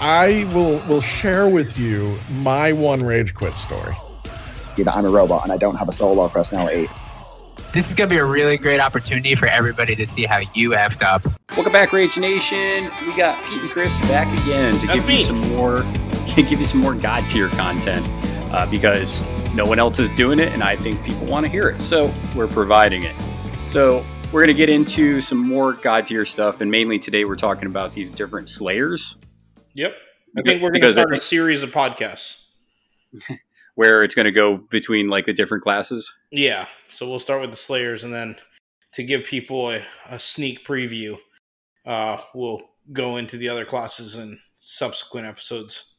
I will will share with you my one rage quit story. That I'm a robot and I don't have a solo personality. This is gonna be a really great opportunity for everybody to see how you effed up. Welcome back, Rage Nation. We got Pete and Chris back again to That's give me. you some more, give you some more Godtear content uh, because no one else is doing it, and I think people want to hear it, so we're providing it. So we're gonna get into some more Godtear stuff, and mainly today we're talking about these different Slayers, Yep. I think we're going to start a series of podcasts. where it's gonna go between like the different classes. Yeah. So we'll start with the Slayers, and then to give people a, a sneak preview, uh, we'll go into the other classes in subsequent episodes.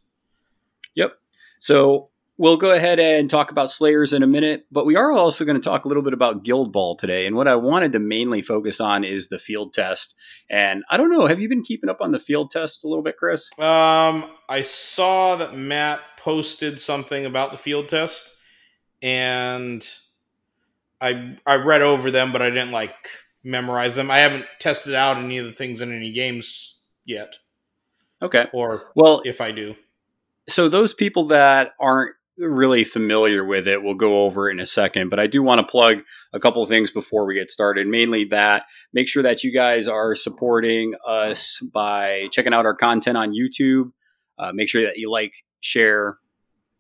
Yep. So we'll go ahead and talk about Slayers in a minute, but we are also going to talk a little bit about Guild Ball today. And what I wanted to mainly focus on is the field test. And I don't know, have you been keeping up on the field test a little bit, Chris? Um, I saw that Matt posted something about the field test, and I I read over them, but I didn't like memorize them. I haven't tested out any of the things in any games yet, Okay. or Well, if I do. so those people that aren't really familiar with it, we'll go over it in a second. But I do want to plug a couple of things before we get started. Mainly that make sure that you guys are supporting us by checking out our content on YouTube. Uh, make sure that you like, share,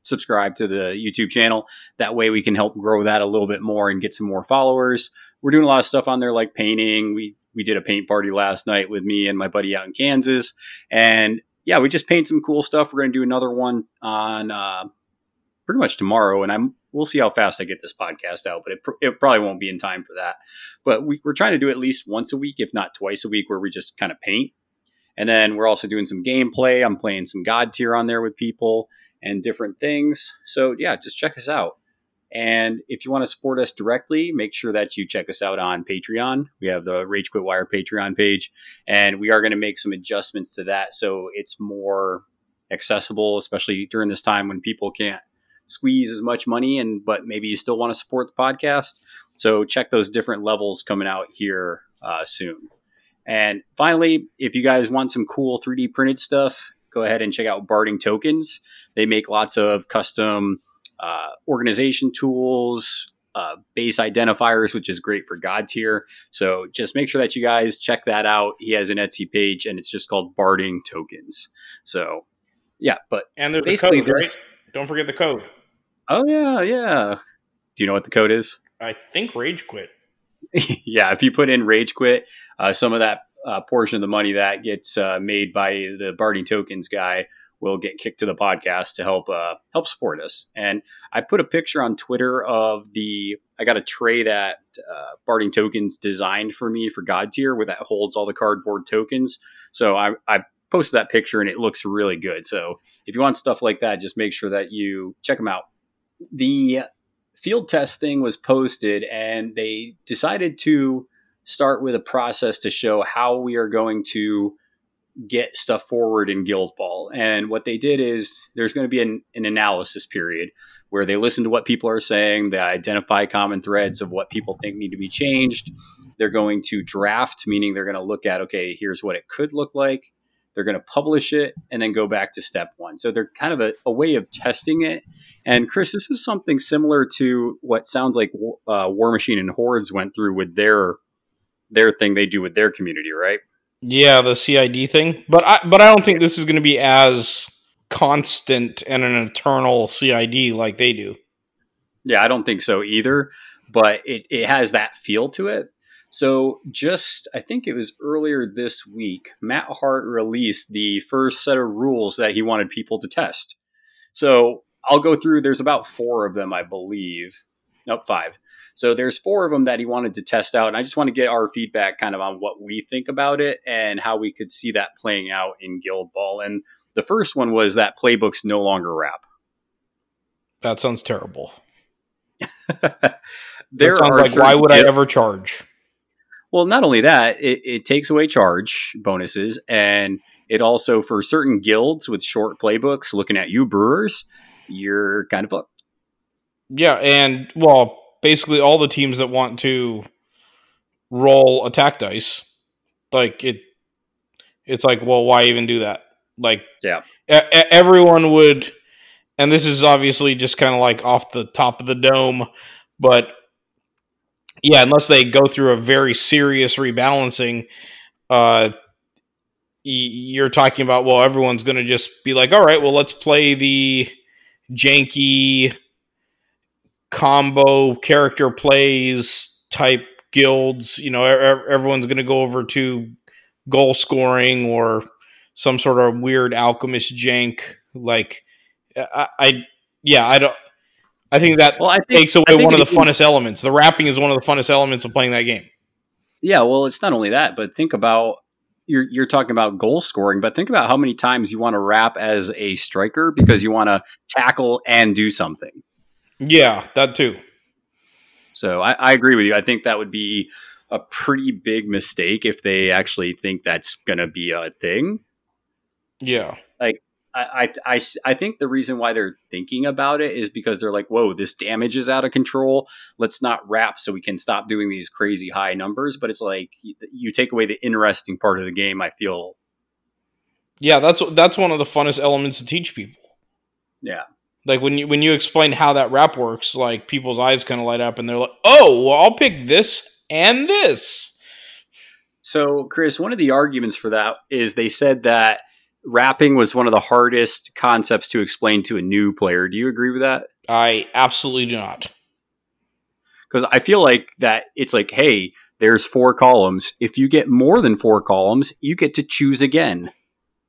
subscribe to the YouTube channel. That way we can help grow that a little bit more and get some more followers. We're doing a lot of stuff on there like painting. We we did a paint party last night with me and my buddy out in Kansas. And yeah, we just paint some cool stuff. We're going to do another one on uh, pretty much tomorrow, and I'm we'll see how fast I get this podcast out, but it, it probably won't be in time for that. But we, we're trying to do at least once a week, if not twice a week, where we just kind of paint. And then we're also doing some gameplay. I'm playing some Godtear on there with people and different things. So yeah, just check us out. And if you want to support us directly, make sure that you check us out on Patreon. We have the Rage Quit Wire Patreon page, and we are going to make some adjustments to that so it's more accessible, especially during this time when people can't squeeze as much money and but maybe you still want to support the podcast. So check those different levels coming out here uh, soon. And finally, if you guys want some cool 3D printed stuff, go ahead and check out Barding Tokens. They make lots of custom uh, organization tools, uh, base identifiers, which is great for Godtear. So just make sure that you guys check that out. He has an Etsy page, and it's just called Barding Tokens. So yeah, but And there's Basically, code, right? Don't forget the code. oh yeah, yeah. Do you know what the code is? I think Rage Quit. yeah, if you put in Rage Quit, uh, some of that uh, portion of the money that gets uh, made by the Barding Tokens guy will get kicked to the podcast to help uh, help support us. And I put a picture on Twitter of the I got a tray that uh, Barding Tokens designed for me for Godtear, where that holds all the cardboard tokens. So I, I posted that picture and it looks really good. So if you want stuff like that, just make sure that you check them out. The field test thing was posted and they decided to start with a process to show how we are going to get stuff forward in Guild Ball. And what they did is there's going to be an, an analysis period where they listen to what people are saying, they identify common threads of what people think need to be changed. They're going to draft, meaning they're going to look at, okay, here's what it could look like. They're going to publish it and then go back to step one. So they're kind of a, a way of testing it. And Chris, this is something similar to what sounds like uh, War Machine and Hordes went through with their their thing they do with their community, right? Yeah, the CID thing. But I but I don't think this is going to be as constant and an eternal CID like they do. Yeah, I don't think so either, but it, it has that feel to it. So, just I think it was earlier this week, Mat Hart released the first set of rules that he wanted people to test. So, I'll go through, there's about four of them, I believe. Nope, five. So, there's four of them that he wanted to test out. And I just want to get our feedback kind of on what we think about it and how we could see that playing out in Guild Ball. And The first one was that playbooks no longer wrap. That sounds terrible. there that sounds are like why would I ever charge? Well, not only that, it, it takes away charge bonuses, and it also for certain guilds with short playbooks. Looking at you, brewers, you're kind of fucked. Yeah, and well, basically all the teams that want to roll attack dice, like it, it's like, well, why even do that? Like, Yeah. e- everyone would, and this is obviously just kind of like off the top of the dome, but yeah, unless they go through a very serious rebalancing, uh, you're talking about well, everyone's going to just be like, all right, well, let's play the janky combo character plays type guilds. You know, everyone's going to go over to goal scoring or some sort of weird alchemist jank. Like, I, I yeah, I don't. I think that Well, I think takes away one of the funnest elements. The wrapping is one of the funnest elements of playing that game. Yeah, well, it's not only that, but think about you're you're talking about goal scoring, but think about how many times you want to wrap as a striker because you want to tackle and do something. Yeah, that too. So I, I agree with you. I think that would be a pretty big mistake if they actually think that's going to be a thing. Yeah. I, I, I, I think the reason why they're thinking about it is because they're like, whoa, this damage is out of control. Let's not wrap so we can stop doing these crazy high numbers. But it's like you, take away the interesting part of the game. I feel, Yeah, that's that's one of the funnest elements to teach people. yeah. Like when you when you explain how that wrap works, like people's eyes kind of light up and they're like, "Oh, well, I'll pick this and this." So, Chris, one of the arguments for that is they said that wrapping was one of the hardest concepts to explain to a new player. Do you agree with that? I absolutely do not. Because I feel like that it's like, hey, there's four columns. If you get more than four columns, you get to choose again.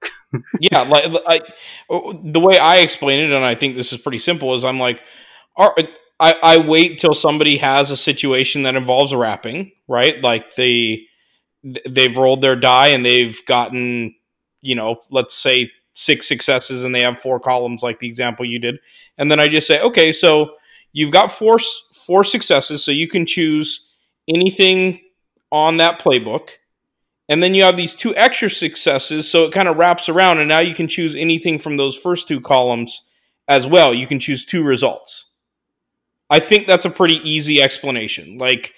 yeah, like I, the way I explain it, and I think this is pretty simple, is I'm like, all right, I, I wait till somebody has a situation that involves wrapping, right? Like they they've rolled their die and they've gotten, you know, let's say six successes and they have four columns, like the example you did, and then I just say, okay, so you've got four four successes, so you can choose anything on that playbook. And then you have these two extra successes, so it kind of wraps around, and now you can choose anything from those first two columns as well. You can choose two results. I think that's a pretty easy explanation. Like,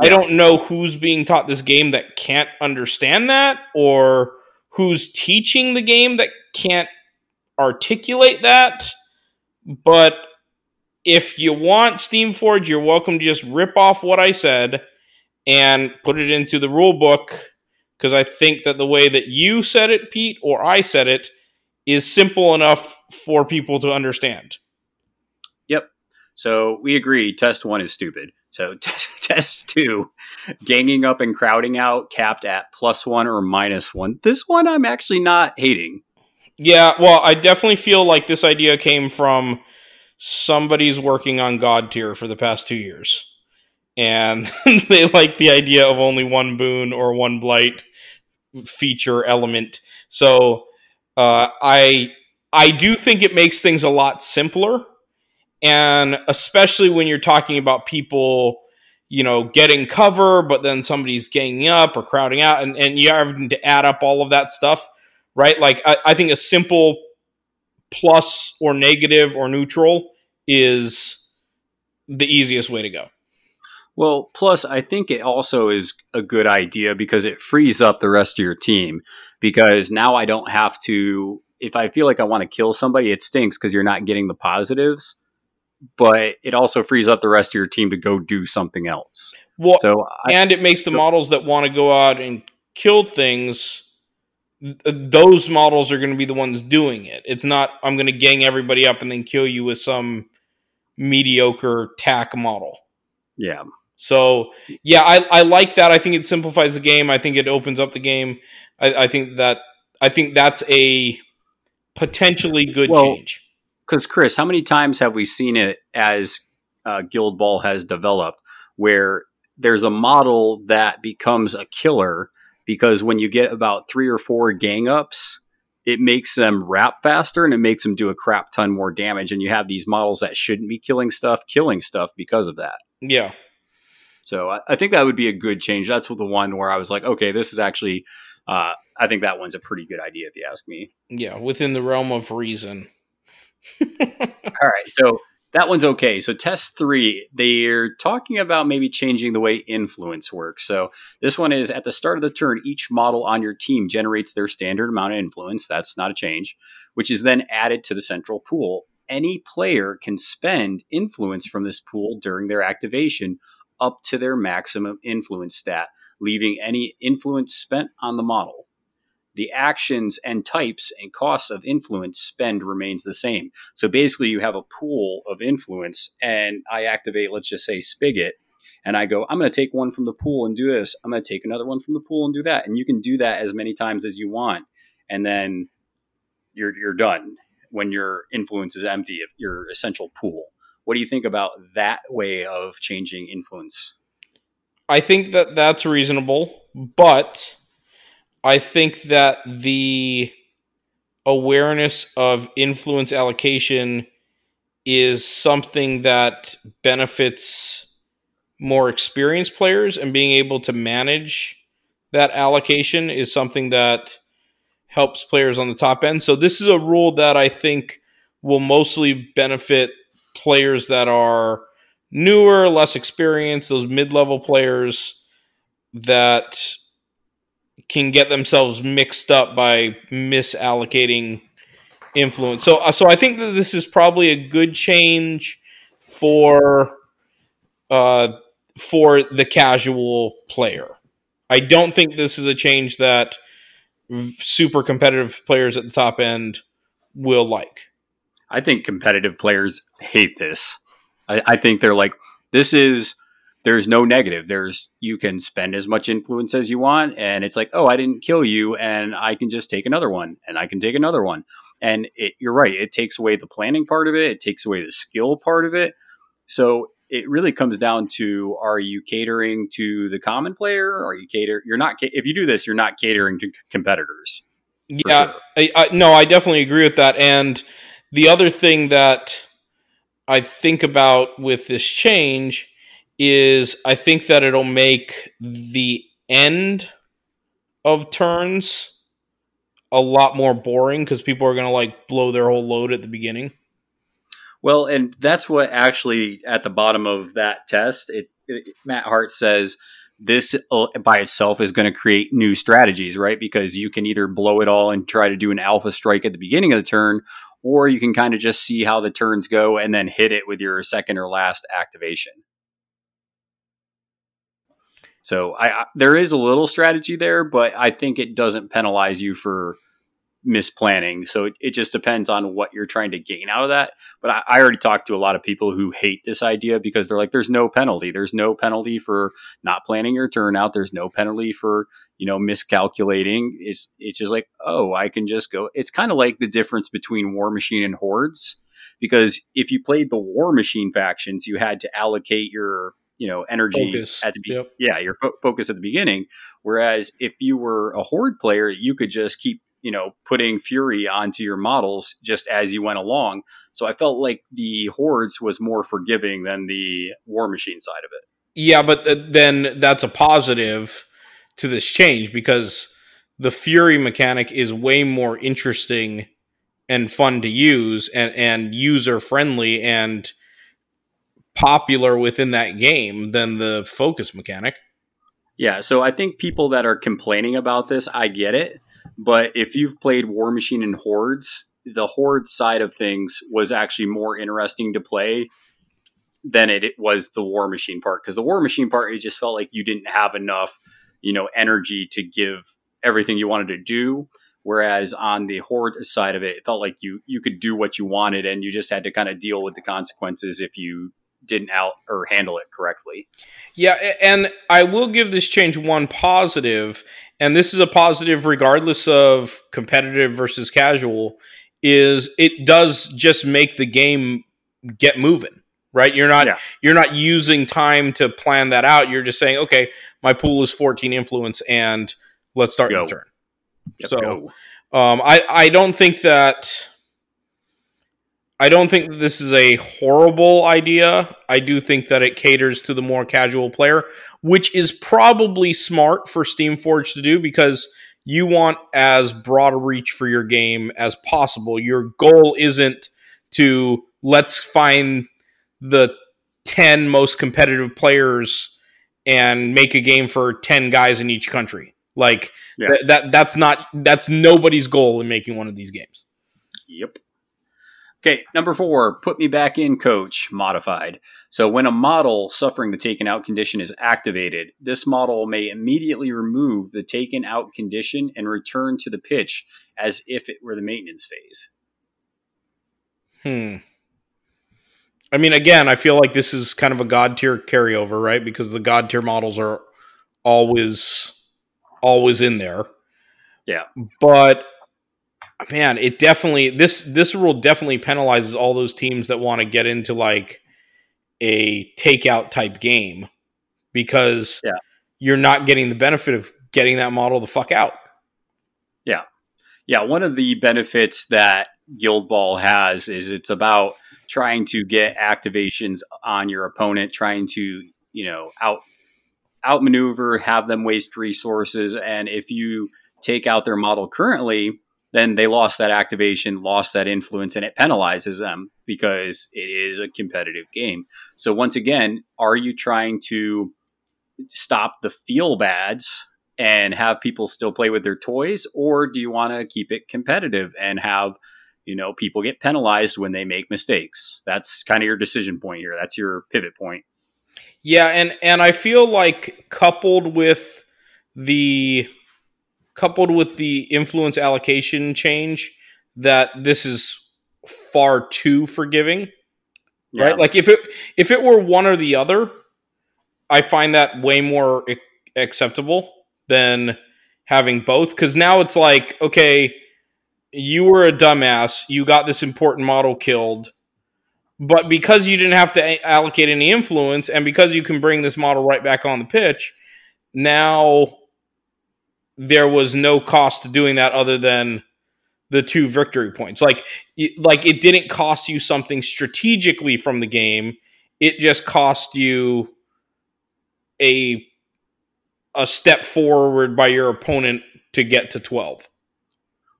I don't know who's being taught this game that can't understand that, or who's teaching the game that can't articulate that. But if you want Steamforge, you're welcome to just rip off what I said and put it into the rule book because I think that the way that you said it, Pete, or I said it, is simple enough for people to understand. Yep. So we agree. Test one is stupid. So test two, ganging up and crowding out, capped at plus one or minus one. This one I'm actually not hating. Yeah, well, I definitely feel like this idea came from somebody's working on Godtear for the past two years. And they like the idea of only one boon or one blight feature element. So uh, I I do think it makes things a lot simpler, and especially when you're talking about people, you know, getting cover, but then somebody's ganging up or crowding out, and, and you having to add up all of that stuff, right? Like I, I think a simple plus or negative or neutral is the easiest way to go. Well, plus I think it also is a good idea because it frees up the rest of your team. Because now I don't have to. If I feel like I want to kill somebody, it stinks because you're not getting the positives. But it also frees up the rest of your team to go do something else. Well, So I, and it makes the models that want to go out and kill things th- those models are going to be the ones doing it. It's not i'm going to gang everybody up and then kill you with some mediocre tack model. Yeah, so yeah i, I like that. I think it simplifies the game. I think it opens up the game. I, I think that i think that's a potentially good Well, change because Chris, how many times have we seen it as uh, Guild Ball has developed, where there's a model that becomes a killer because when you get about three or four gang ups, it makes them wrap faster and it makes them do a crap ton more damage. And you have these models that shouldn't be killing stuff, killing stuff because of that. Yeah. So I, I think that would be a good change. That's the one where I was like, okay, this is actually, uh, I think that one's a pretty good idea if you ask me. Yeah. Within the realm of reason. All right. So that one's okay. So test three, they're talking about maybe changing the way influence works. So this one is at the start of the turn, each model on your team generates their standard amount of influence. That's not a change, which is then added to the central pool. Any player can spend influence from this pool during their activation up to their maximum influence stat, leaving any influence spent on the model the actions and types and costs of influence spend remains the same. So basically, you have a pool of influence, and I activate, let's just say, Spigot, and I go, I'm going to take one from the pool and do this. I'm going to take another one from the pool and do that. And you can do that as many times as you want, and then you're you're done when your influence is empty of your essential pool. What do you think about that way of changing influence? I think that that's reasonable, but I think that the awareness of influence allocation is something that benefits more experienced players and being able to manage that allocation is something that helps players on the top end. So this is a rule that I think will mostly benefit players that are newer, less experienced, those mid-level players that can get themselves mixed up by misallocating influence. So, uh, so I think that this is probably a good change for uh, for the casual player. I don't think this is a change that super competitive players at the top end will like. I think competitive players hate this. I, I think they're like, this is there's no negative. There's you can spend as much influence as you want, and it's like, oh, I didn't kill you, and I can just take another one, and I can take another one. And it, you're right; it takes away the planning part of it. It takes away the skill part of it. So it really comes down to: Are you catering to the common player? Are you cater? You're not. If you do this, you're not catering to competitors. Yeah, sure. I, I, no, I definitely agree with that. And the other thing that I think about with this change is I think that it'll make the end of turns a lot more boring because people are going to like blow their whole load at the beginning. Well, and that's what actually at the bottom of that test, it, it Mat Hart says this uh, by itself is going to create new strategies, right? Because you can either blow it all and try to do an alpha strike at the beginning of the turn, or you can kind of just see how the turns go and then hit it with your second or last activation. So I, I, there is a little strategy there, but I think it doesn't penalize you for misplanning. So it, it just depends on what you're trying to gain out of that. But I, I, already talked to a lot of people who hate this idea because they're like, there's no penalty. There's no penalty for not planning your turnout. There's no penalty for, you know, miscalculating. It's it's just like, oh, I can just go. It's kind of like the difference between War Machine and Hordes. Because if you played the War Machine factions, you had to allocate your you know energy focus. at the be- yep. yeah your fo- focus at the beginning whereas if you were a horde player you could just keep you know putting fury onto your models just as you went along so i felt like the hordes was more forgiving than the war machine side of it yeah but uh, then that's a positive to this change because the fury mechanic is way more interesting and fun to use and and user friendly and popular within that game than the focus mechanic. Yeah, so I think people that are complaining about this, I get it. But if you've played War Machine and Hordes, the Horde side of things was actually more interesting to play than it was the War Machine part. Because the War Machine part, it just felt like you didn't have enough, you know, energy to give everything you wanted to do. Whereas on the horde side of it, it felt like you you could do what you wanted, and you just had to kind of deal with the consequences if you didn't out or handle it correctly. Yeah, and I will give this change one positive, and this is a positive regardless of competitive versus casual, is it does just make the game get moving. Right? You're not yeah. you're not using time to plan that out. You're just saying, okay, my pool is 14 influence and let's start go. the turn. Yep, so. Um, I I don't think that. I don't think that this is a horrible idea. I do think that it caters to the more casual player, which is probably smart for Steamforge to do because you want as broad a reach for your game as possible. Your goal isn't to let's find the 10 most competitive players and make a game for 10 guys in each country. Like Yeah. th- that that's not that's nobody's goal in making one of these games. Yep. Okay, number four, put me back in, coach, modified. So when a model suffering the taken out condition is activated, this model may immediately remove the taken out condition and return to the pitch as if it were the maintenance phase. Hmm. I mean, again, I feel like this is kind of a Godtear carryover, right? Because the Godtear models are always always in there. Yeah. But man, it definitely this this rule definitely penalizes all those teams that want to get into like a takeout type game because Yeah. you're not getting the benefit of getting that model the fuck out. Yeah, Yeah, one of the benefits that Guild Ball has is it's about trying to get activations on your opponent, trying to, you know, out outmaneuver, have them waste resources, and if you take out their model currently, then they lost that activation, lost that influence, and it penalizes them because it is a competitive game. So once again, are you trying to stop the feel bads and have people still play with their toys, or do you want to keep it competitive and have you know people get penalized when they make mistakes? That's kind of your decision point here. That's your pivot point. Yeah, and and I feel like coupled with the coupled with the influence allocation change that this is far too forgiving, Yeah. right? Like if it if it were one or the other, I find that way more ac- acceptable than having both cuz now it's like okay, you were a dumbass, you got this important model killed but because you didn't have to a- allocate any influence and because you can bring this model right back on the pitch now there was no cost to doing that other than the two victory points like like it didn't cost you something strategically from the game it just cost you a a step forward by your opponent to get to 12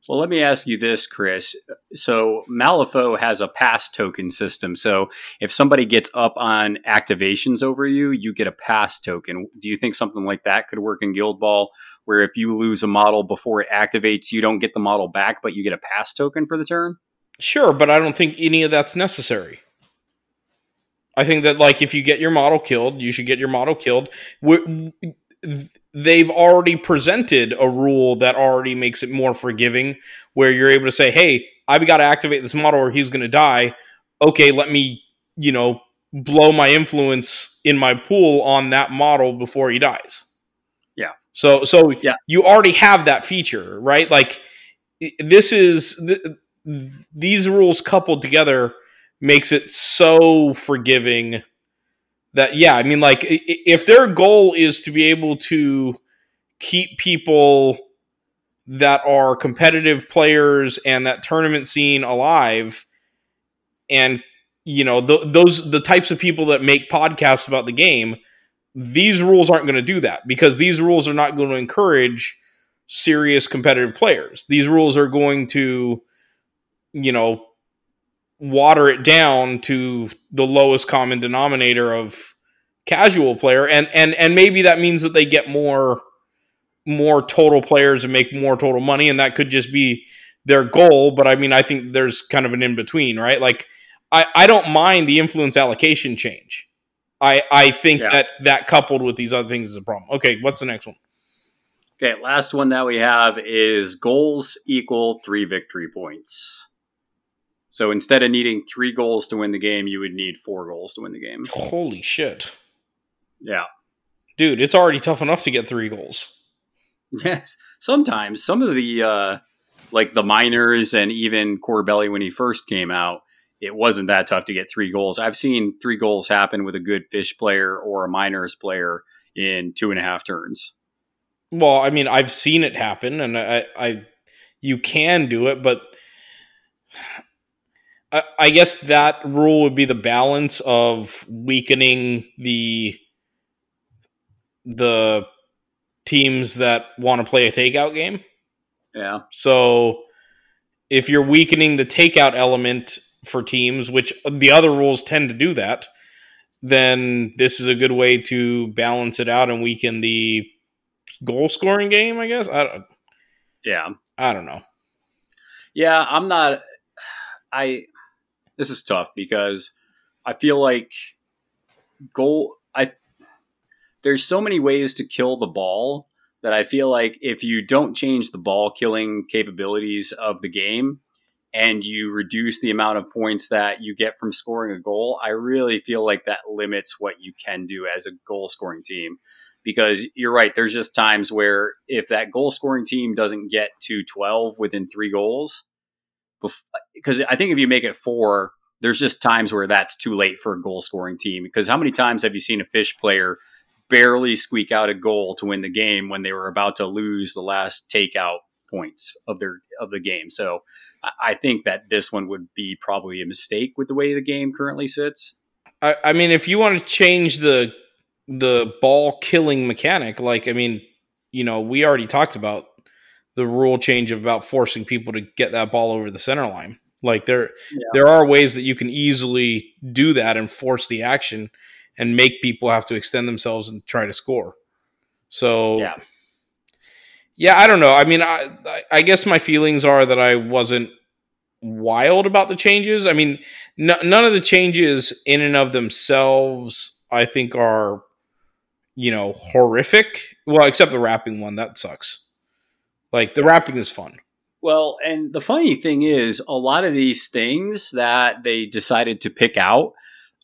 Well, let me ask you this, Chris. So Malifaux has a pass token system. So if somebody gets up on activations over you, you get a pass token. Do you think something like that could work in Guild Ball, where if you lose a model before it activates, you don't get the model back, but you get a pass token for the turn? Sure, but I don't think any of that's necessary. I think that like if you get your model killed, you should get your model killed. they've already presented a rule that already makes it more forgiving, where you're able to say, "Hey, I've got to activate this model, or he's going to die." Okay, let me, you know, blow my influence in my pool on that model before he dies. So, so Yeah. you already have that feature, right? Like this is th- these rules coupled together makes it so forgiving that yeah i mean like if their goal is to be able to keep people that are competitive players and that tournament scene alive and you know th- those the types of people that make podcasts about the game these rules aren't going to do that because these rules are not going to encourage serious competitive players. These rules are going to you know water it down to the lowest common denominator of casual player and and and maybe that means that they get more more total players and make more total money and that could just be their goal but i mean i think there's kind of an in between right? Like i i don't mind the influence allocation change i i think Yeah. that that coupled with these other things is a problem okay what's the next one Okay, last one that we have is goals equal three victory points. So instead of needing three goals to win the game, you would need four goals to win the game. holy shit Yeah. dude it's already tough enough to get three goals Yes. Sometimes some of the uh like the miners and even Corbelli when he first came out, it wasn't that tough to get three goals. I've seen three goals happen with a good fish player or a miners player in two and a half turns. Well, I mean, I've seen it happen, and I, I you can do it, but I, I guess that rule would be the balance of weakening the the teams that want to play a takeout game. Yeah. So if you're weakening the takeout element for teams, which the other rules tend to do that, then this is a good way to balance it out and weaken the goal scoring game. I guess I don't, Yeah. I don't know. Yeah, I'm not. I. This is tough because I feel like goal. I. There's so many ways to kill the ball that I feel like if you don't change the ball killing capabilities of the game and you reduce the amount of points that you get from scoring a goal, I really feel like that limits what you can do as a goal scoring team. Because you're right, there's just times where if that goal scoring team doesn't get to 12 within three goals, because I think if you make it four, there's just times where that's too late for a goal scoring team. Because how many times have you seen a fish player barely squeak out a goal to win the game when they were about to lose the last takeout points of their of the game? So I think that this one would be probably a mistake with the way the game currently sits. I, I mean, if you want to change the the ball killing mechanic, like I mean, you know, we already talked about the rule change of about forcing people to get that ball over the center line. Like there Yeah. there are ways that you can easily do that and force the action and make people have to extend themselves and try to score. So Yeah. yeah, I don't know. I mean, I- I guess my feelings are that I wasn't wild about the changes. I mean, none of the changes in and of themselves, I think, are you know horrific. Well, except the wrapping one that sucks. Like the wrapping is fun. Well, and the funny thing is, a lot of these things that they decided to pick out,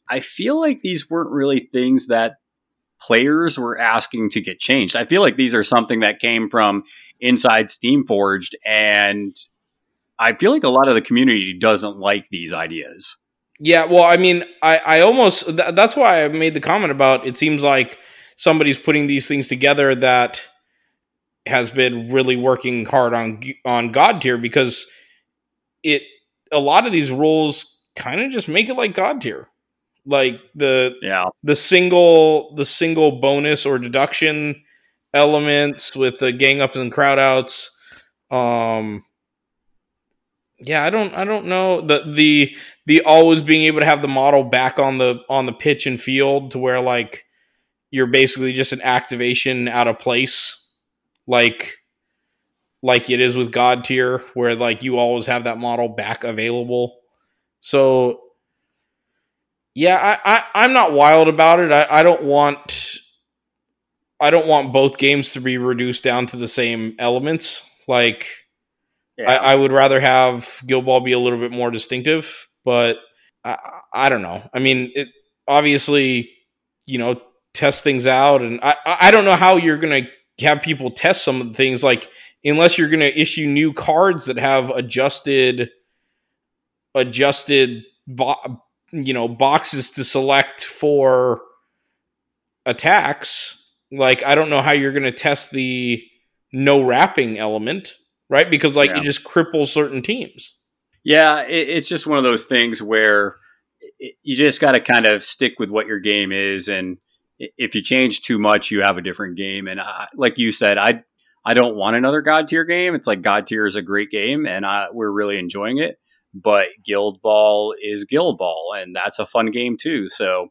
I feel like these weren't really things that players were asking to get changed. I feel like these are something that came from inside Steamforged, and I feel like a lot of the community doesn't like these ideas. Yeah, well, I mean, I, I almost th- that's why I made the comment about it seems like somebody's putting these things together that has been really working hard on on Godtear because it a lot of these rules kind of just make it like Godtear. Like the Yeah, the single the single bonus or deduction elements with the gang ups and crowd outs um yeah i don't i don't know the the the always being able to have the model back on the on the pitch and field to where like you're basically just an activation out of place like like it is with Godtear where like you always have that model back available so yeah, I, I I'm not wild about it. I, I don't want I don't want both games to be reduced down to the same elements. Like I, I would rather have Guild Ball be a little bit more distinctive, but I, I don't know. I mean, it obviously, you know, test things out, and I I don't know how you're gonna have people test some of the things like unless you're gonna issue new cards that have adjusted adjusted bo- you know boxes to select for attacks. Like i don't know how you're going to test the no wrapping element right because like Yeah. it just cripples certain teams Yeah, it, it's just one of those things where it, you just got to kind of stick with what your game is, and if you change too much, you have a different game. And I, like you said, I I don't want another Godtear game. It's like Godtear is a great game, and I, we're really enjoying it. But Guild Ball is Guild Ball, and that's a fun game too. So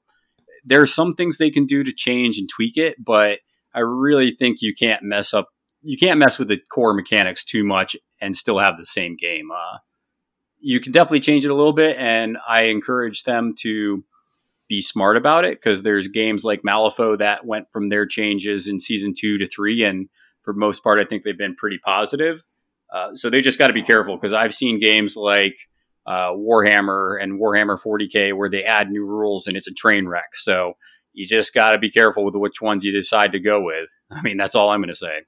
there's some things they can do to change and tweak it, but I really think you can't mess up. You can't mess with the core mechanics too much and still have the same game. Uh, you can definitely change it a little bit, and I encourage them to be smart about it because there's games like Malifaux that went from their changes in season two to three, and for most part, I think they've been pretty positive. Uh, so they just got to be careful because I've seen games like uh, Warhammer and Warhammer 40k where they add new rules and it's a train wreck. So you just got to be careful with which ones you decide to go with. I mean, that's all I'm going to say.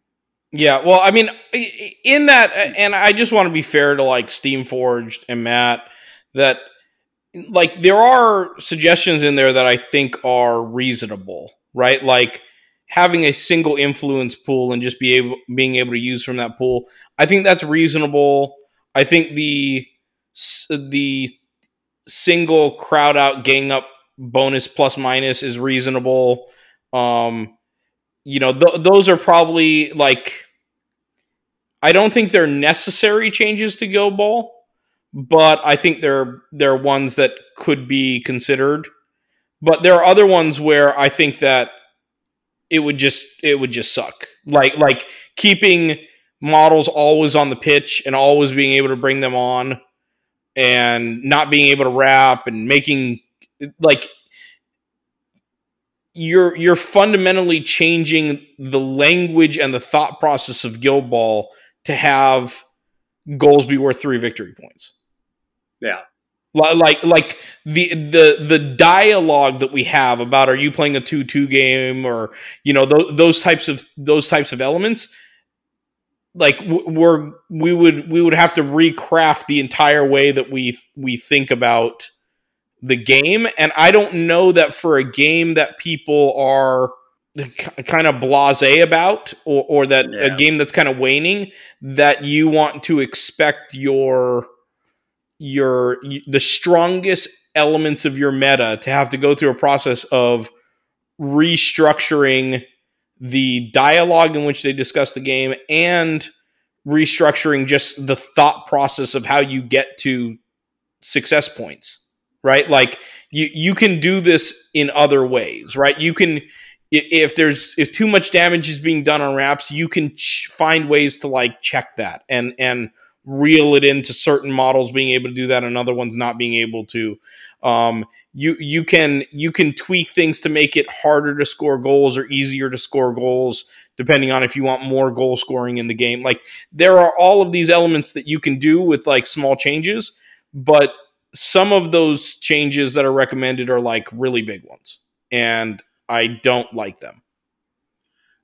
Yeah well i mean in that and i just want to be fair to like steam forged and matt that like there are suggestions in there that i think are reasonable right like having a single influence pool and just be able being able to use from that pool. I think that's reasonable. I think the the single crowd out gang up bonus plus minus is reasonable. Um, you know, th- those are probably like I don't think they're necessary changes to Go Ball, but I think they're they're ones that could be considered. But there are other ones where I think that it would just it would just suck. Like like keeping models always on the pitch and always being able to bring them on and not being able to wrap and making like you're you're fundamentally changing the language and the thought process of Guild Ball to have goals be worth three victory points. Yeah. Like like the the the dialogue that we have about are you playing a two two game or you know th- those types of those types of elements like we're we would we would have to recraft the entire way that we we think about the game and i don't know that for a game that people are kind of blasé about or, or that yeah. a game that's kind of waning that you want to expect your your the strongest elements of your meta to have to go through a process of restructuring the dialogue in which they discuss the game and restructuring just the thought process of how you get to success points right? Like you you can do this in other ways right? You can if there's if too much damage is being done on wraps you can ch- find ways to like check that and and reel it into certain models being able to do that and other ones not being able to. Um, you you can you can tweak things to make it harder to score goals or easier to score goals depending on if you want more goal scoring in the game. Like there are all of these elements that you can do with like small changes, but some of those changes that are recommended are like really big ones, and I don't like them.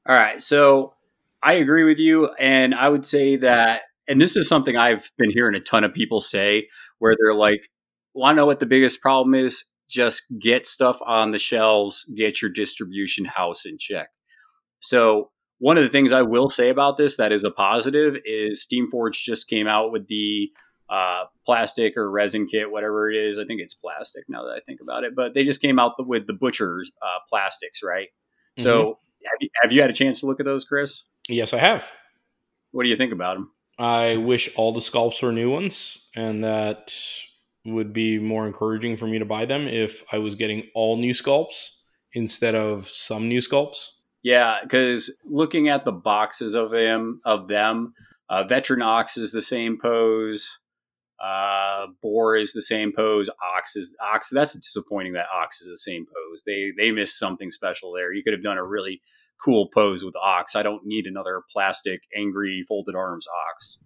All right, so I agree with you, and I would say that, and this is something I've been hearing a ton of people say, where they're like, want to know what the biggest problem is? Just get stuff on the shelves, get your distribution house in check. So, one of the things I will say about this that is a positive is Steamforge just came out with the uh, plastic or resin kit, whatever it is. I think it's plastic now that I think about it, but they just came out with the butcher's uh, plastics, right? Mm-hmm. So, have you, have you had a chance to look at those, Chris? Yes, I have. What do you think about them? I wish all the sculpts were new ones, and that would be more encouraging for me to buy them if I was getting all new sculpts instead of some new sculpts. Yeah, because looking at the boxes of them, of them, uh, Veteran Ox is the same pose. Uh, Boar is the same pose. Ox is Ox. That's disappointing that Ox is the same pose. They they missed something special there. You could have done a really cool pose with Ox. I don't need another plastic, angry, folded arms Ox.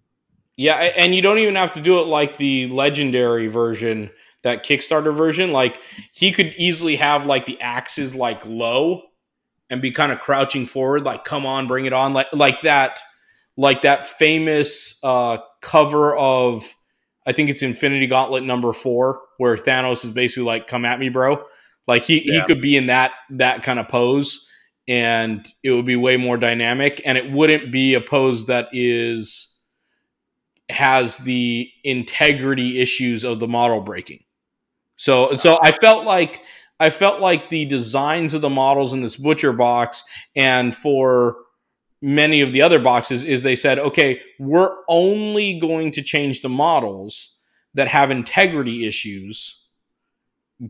Yeah, and you don't even have to do it like the legendary version, that Kickstarter version. Like he could easily have like the axes like low and be kind of crouching forward, like "Come on, bring it on!" Like like that, like that famous uh, cover of I think it's Infinity Gauntlet number four, where Thanos is basically like, "Come at me, bro." Like he yeah. he could be in that that kind of pose, and it would be way more dynamic, and it wouldn't be a pose that is has the integrity issues of the model breaking. So so I felt like I felt like the designs of the models in this butcher box and for many of the other boxes is they said, okay, we're only going to change the models that have integrity issues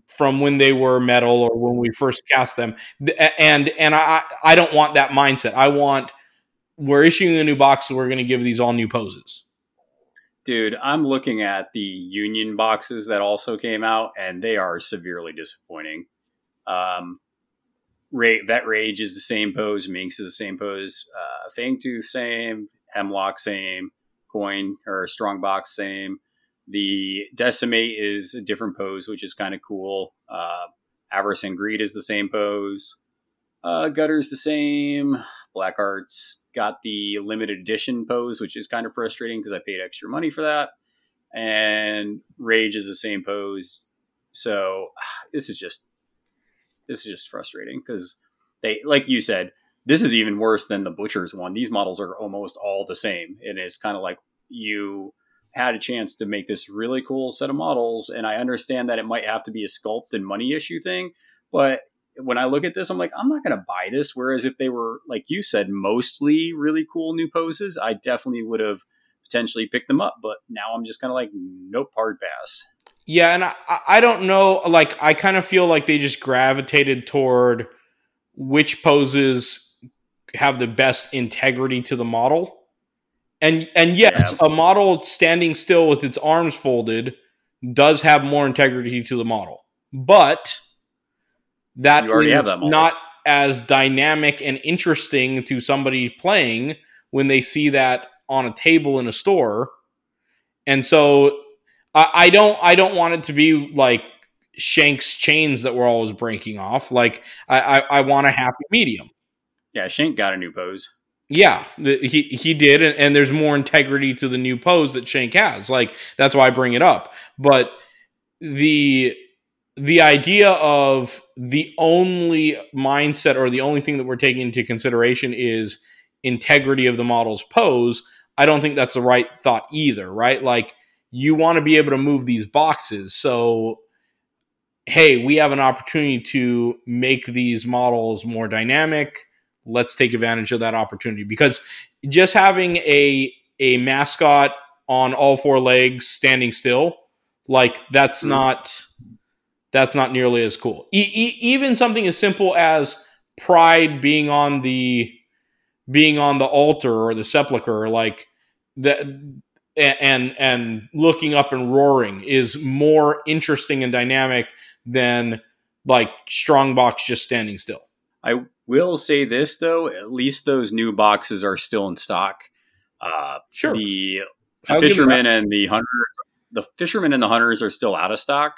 from when they were metal or when we first cast them. And and I I don't want that mindset. I want we're issuing a new box, so we're going to give these all new poses. Dude, I'm looking at the Union boxes that also came out, and they are severely disappointing. Um, Vet Rage is the same pose, Minx is the same pose, uh, Fangtooth same, Hemlock same, Coin or Strongbox same. The Decimate is a different pose, which is kind of cool. Uh, Avarice and Greed is the same pose. Uh, Gutter's the same. Blackheart's got the limited edition pose, which is kind of frustrating because I paid extra money for that. And Rage is the same pose. So this is just this is just frustrating because they, like you said, this is even worse than the butcher's one. These models are almost all the same, and it's kind of like you had a chance to make this really cool set of models. And I understand that it might have to be a sculpt and money issue thing, but when I look at this, I'm like, I'm not going to buy this. Whereas if they were, like you said, mostly really cool new poses, I definitely would have potentially picked them up. But now I'm just kind of like, nope, hard pass. Yeah, and I, I don't know. Like, I kind of feel like they just gravitated toward which poses have the best integrity to the model. And and yes, yeah. a model standing still with its arms folded does have more integrity to the model, but that is not as dynamic and interesting to somebody playing when they see that on a table in a store. And so I, I don't I don't want it to be like Shank's chains that we're always breaking off. Like I, I, I want a happy medium. Yeah, Shank got a new pose. Yeah, he he did, and, and, there's more integrity to the new pose that Shank has. Like that's why I bring it up. But the the idea of the only mindset or the only thing that we're taking into consideration is integrity of the model's pose. I don't think that's the right thought either. Right? Like you want to be able to move these boxes, so hey, we have an opportunity to make these models more dynamic. Let's take advantage of that opportunity. Because just having a a mascot on all four legs standing still like that's mm. not that's not nearly as cool. E- e- even something as simple as pride being on the being on the altar or the sepulcher like that and and looking up and roaring is more interesting and dynamic than like strongbox just standing still i Will say this though, at least those new boxes are still in stock. Uh, sure. The, the fishermen and the hunters, the fishermen and the hunters are still out of stock,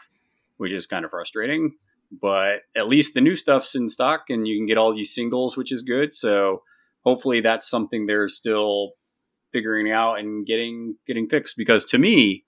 which is kind of frustrating. But at least the new stuff's in stock, and you can get all these singles, which is good. So hopefully that's something they're still figuring out and getting getting fixed. Because to me,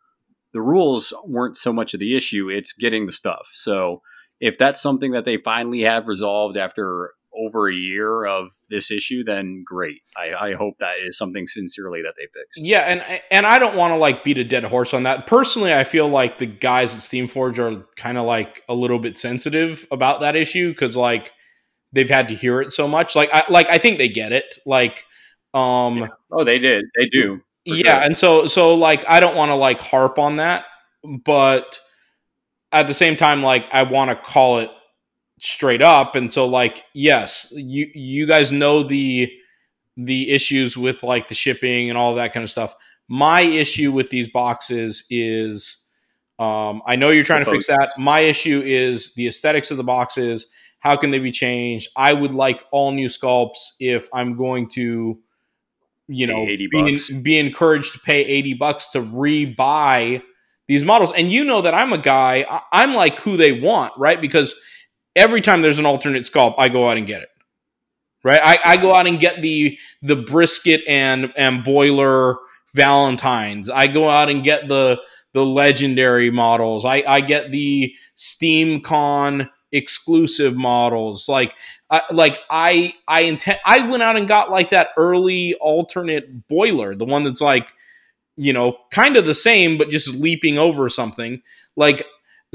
the rules weren't so much of the issue; it's getting the stuff. So if that's something that they finally have resolved after over a year of this issue, then great. I, I hope that is something sincerely that they fixed. Yeah, and and I don't want to like beat a dead horse on that. Personally, I feel like the guys at Steamforge are kind of like a little bit sensitive about that issue because like they've had to hear it so much. Like I like I think they get it. Like um yeah. oh they did. They do yeah sure. and so so like I don't want to like harp on that, but at the same time like I want to call it straight up and so like yes you you guys know the the issues with like the shipping and all that kind of stuff. My issue with these boxes is um, i know you're trying to fix that. My issue is the aesthetics of the boxes. How can they be changed? I would like all new sculpts if i'm going to you know be, be encouraged to pay 80 bucks to rebuy these models and you know that i'm a guy i'm like who they want right because every time there's an alternate sculpt, I go out and get it. Right? I, I go out and get the the brisket and and boiler Valentines. I go out and get the the legendary models. I, I get the SteamCon exclusive models. Like I like I I intend I went out and got like that early alternate boiler, the one that's like, you know, kind of the same but just leaping over something. Like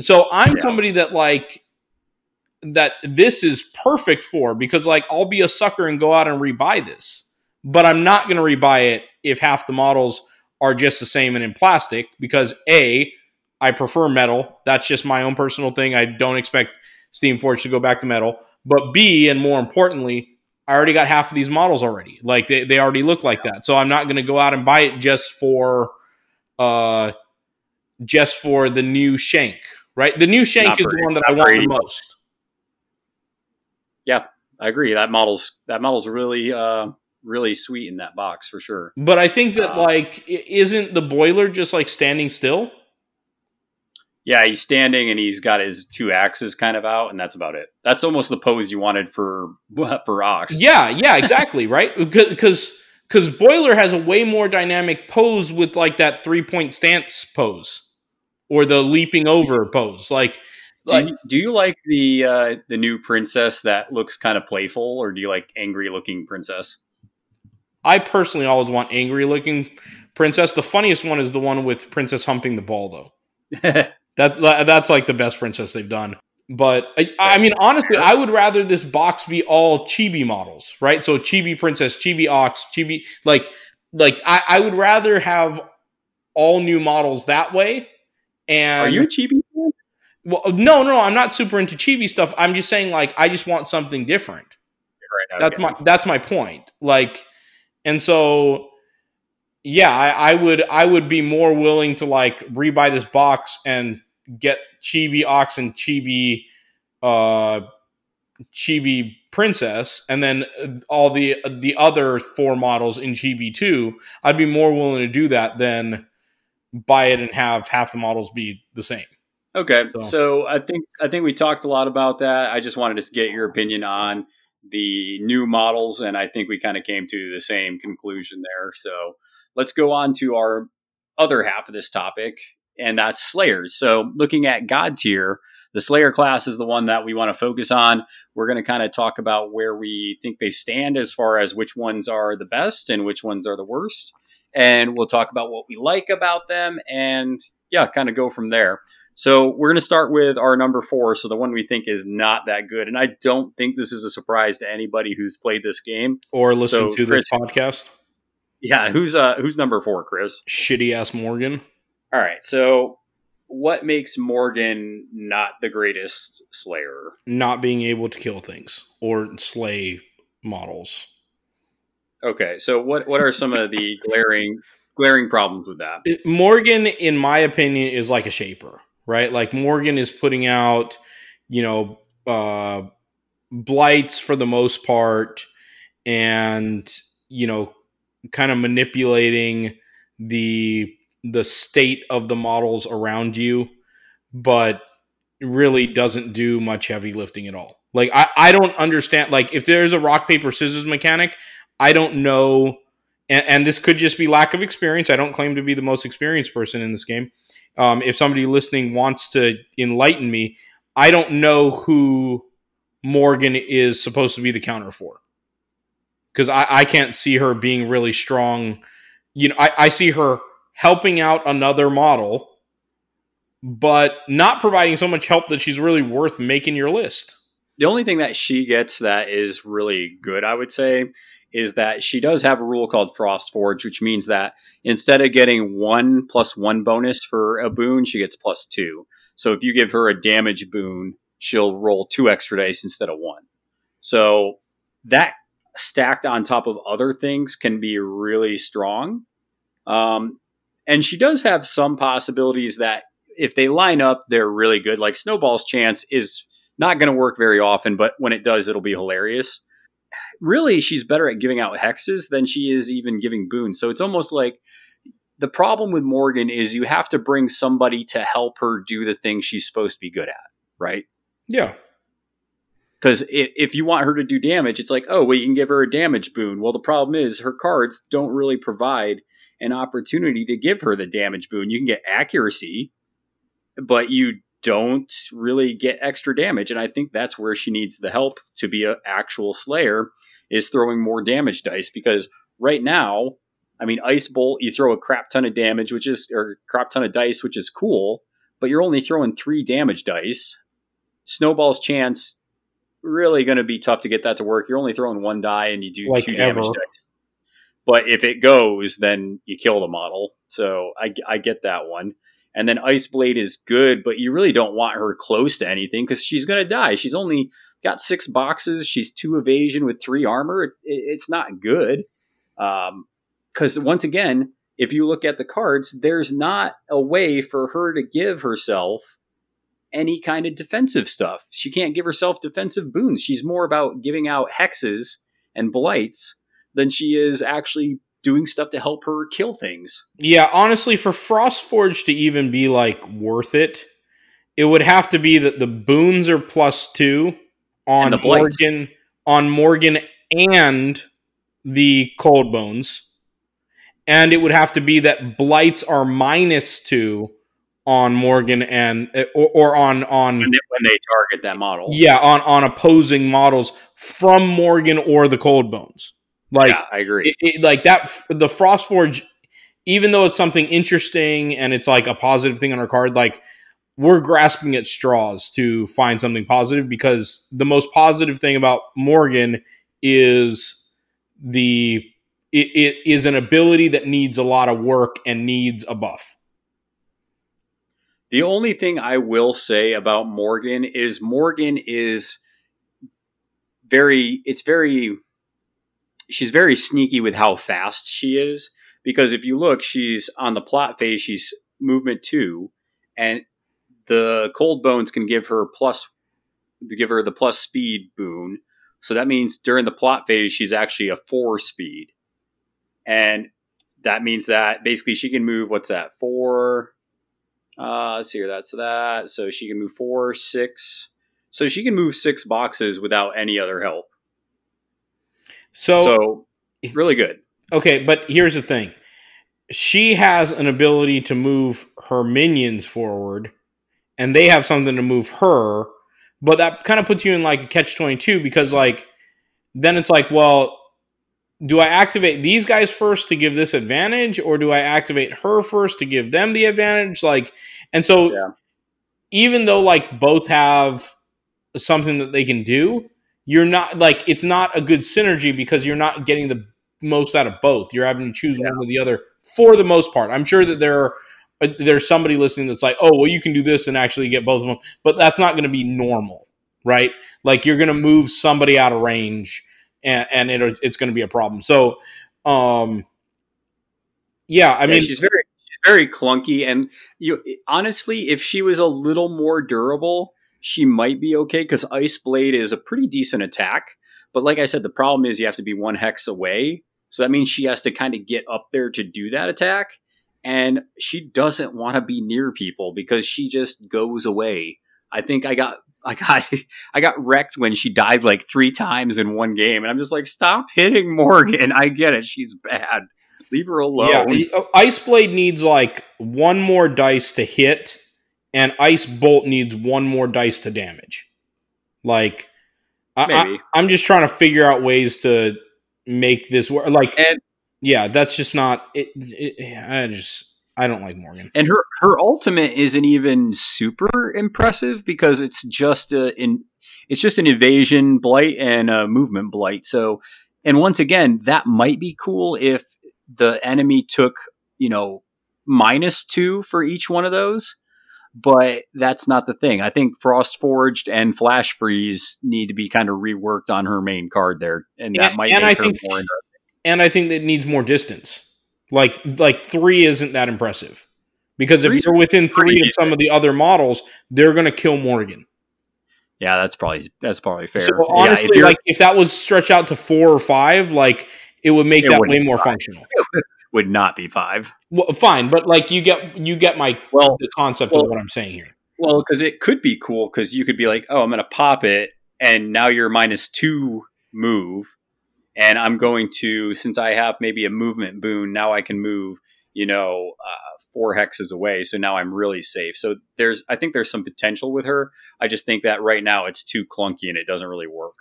so I'm yeah. somebody that like that this is perfect for because like I'll be a sucker and go out and rebuy this. But I'm not going to rebuy it if half the models are just the same and in plastic because A, I prefer metal. That's just my own personal thing. I don't expect Steamforge to go back to metal. But B, and more importantly, I already got half of these models already. Like they, they already look like that. So I'm not going to go out and buy it just for uh just for the new shank, right? The new shank not is the one that I want the most. Yeah, I agree. That model's that model's really uh really sweet in that box for sure. But I think that uh, like isn't the boiler just like standing still? Yeah, he's standing and he's got his two axes kind of out, and that's about it. That's almost the pose you wanted for for Ox. Yeah, yeah, exactly, right? Because because boiler has a way more dynamic pose with like that three point stance pose or the leaping over pose. Like Do, you, do you like the uh, the new princess that looks kind of playful, or do you like angry looking princess? I personally always want angry looking princess. The funniest one is the one with princess humping the ball, though. That's that's like the best princess they've done. But I, I mean, honestly, I would rather this box be all chibi models, right? So chibi princess, chibi ox, chibi like like I, I would rather have all new models that way. And Are you a chibi? well, uh, no, no, I'm not super into chibi stuff. I'm just saying, like, I just want something different. Right, That's okay. my that's my point. Like, and so yeah, I, I would I would be more willing to like rebuy this box and get Chibi Ox and Chibi uh Chibi Princess and then all the the other four models in Chibi 2. I'd be more willing to do that than buy it and have half the models be the same. Okay, So- so. I think I think we talked a lot about that. I just wanted to get your opinion on the new models, and I think we kind of came to the same conclusion there. So let's go on to our other half of this topic, and that's Slayers. So looking at Godtear, the Slayer class is the one that we want to focus on. We're going to kind of talk about where we think they stand as far as which ones are the best and which ones are the worst. And we'll talk about what we like about them and yeah, kind of go from there. So we're going to start with our number four. So the one we think is not that good. And I don't think this is a surprise to anybody who's played this game. Or listened So, to this Chris- podcast. Yeah. Who's, uh, who's number four, Chris? Shitty ass Morgan. All right. So what makes Morgan not the greatest Slayer? not being able to kill things or slay models. Okay. So what, what are some of the glaring, glaring problems with that? It- Morgan, in my opinion, is like a shaper, right? Like Morgan is putting out, you know, uh, blights for the most part, and you know, kind of manipulating the the state of the models around you, but really doesn't do much heavy lifting at all. Like I, I don't understand. Like if there's a rock paper scissors mechanic, I don't know and, and this could just be lack of experience. I don't claim to be the most experienced person in this game. Um, if somebody listening wants to enlighten me, I don't know who Morgan is supposed to be the counter for. Because I, I can't see her being really strong. You know, I, I see her helping out another model, but not providing so much help that she's really worth making your list. The only thing that she gets that is really good, I would say, is that she does have a rule called Frost Forge, which means that instead of getting one plus one bonus for a boon, she gets plus two. So if you give her a damage boon, she'll roll two extra dice instead of one. So that stacked on top of other things can be really strong. Um, and she does have some possibilities that if they line up, they're really good. Like Snowball's chance is not going to work very often, but when it does, it'll be hilarious. Really, she's better at giving out hexes than she is even giving boons. So it's almost like the problem with Morgan is you have to bring somebody to help her do the thing she's supposed to be good at, right? Yeah. Because if, you want her to do damage, it's like, oh, well, you can give her a damage boon. Well, the problem is her cards don't really provide an opportunity to give her the damage boon. You can get accuracy, but you don't really get extra damage. And I think that's where she needs the help to be an actual Slayer is throwing more damage dice because right now, I mean, Ice Bolt, you throw a crap ton of damage, which is, or crap ton of dice, which is cool, but you're only throwing three damage dice. Snowball's chance, really going to be tough to get that to work. You're only throwing one die and you do Like two damage ever. dice. But if it goes, then you kill the model. So I, I get that one. And then Ice Blade is good, but you really don't want her close to anything because she's going to die. She's only got six boxes. She's two evasion with three armor. It, it, it's not good. Um, because once again, if you look at the cards, there's not a way for her to give herself any kind of defensive stuff. She can't give herself defensive boons. She's more about giving out hexes and blights than she is actually doing stuff to help her kill things. Yeah, honestly, for Frostforge to even be like worth it, it would have to be that the boons are plus two on the. Morgan, on Morgan and the cold bones, and it would have to be that blights are minus two on Morgan and or, or on on when they, when they target that model. yeah on on opposing models from Morgan or the Cold Bones. Like yeah, I agree. it, it- like that the Frostforge, even though it's something interesting and it's like a positive thing on our card, like we're grasping at straws to find something positive because the most positive thing about Morgan is the it, it is an ability that needs a lot of work and needs a buff. The only thing I will say about Morgan is Morgan is very it's very she's very sneaky with how fast she is because if you look she's on the plot phase she's movement 2 and the cold bones can give her plus give her the plus speed boon. So that means during the plot phase she's actually a 4 speed. And that means that basically she can move what's that 4 uh, let's see here. That's that. So she can move four, six. So she can move six boxes without any other help. So, So really good. okay, but here's the thing. She has an ability to move her minions forward and they have something to move her, but that kind of puts you in like a catch 22 because like then it's like, well, do I activate these guys first to give this advantage, or do I activate her first to give them the advantage? Like, and so Yeah. even though like both have something that they can do, you're not like it's not a good synergy because you're not getting the most out of both. You're having to choose one or the other for the most part. I'm sure that there are, uh, there's somebody listening that's like, oh, well, you can do this and actually get both of them, but that's not going to be normal, right? Like you're going to move somebody out of range and, and it, it's going to be a problem. So, um, yeah, I I mean, she's very she's very clunky, and you honestly, if she was a little more durable, she might be okay because Ice Blade is a pretty decent attack. But like I said, the problem is you have to be one hex away, so that means she has to kind of get up there to do that attack, and she doesn't want to be near people because she just goes away. I think I got. I got I got wrecked when she died like three times in one game, and I'm just like, stop hitting Morgan. I get it, she's bad. Leave her alone. yeah, uh, Ice Blade needs like one more dice to hit, and Ice Bolt needs one more dice to damage. Like, I, I, Maybe. I'm just trying to figure out ways to make this work. Like, And yeah, that's just not. It, it, I just I don't like Morgan. and her her ultimate isn't even super impressive because it's just a in it's just an evasion blight and a movement blight. So and once again, that might be cool if the enemy took, you know, minus 2 for each one of those. But that's not the thing. I think Frost Forged and Flash Freeze need to be kind of reworked on her main card there, and that And- might and make I her think- more. and I think that it needs more distance. Like like three isn't that impressive because if Three's you're within three of some of the other models, they're going to kill Morgan. Yeah, that's probably that's probably fair. So Yeah, honestly, if like if that was stretched out to four or five, like it would make It that way more five. functional. would not be five. Well, fine, but like you get you get my Well, the concept well- of what I'm saying here. Well, because it could be cool because you could be like, oh, I'm going to pop it, and now you're minus two move, and I'm going to since I have maybe a movement boon, now I can move, you know, uh, four hexes away. So now I'm really safe. So there's, I think there's some potential with her. I just think that right now it's too clunky and it doesn't really work.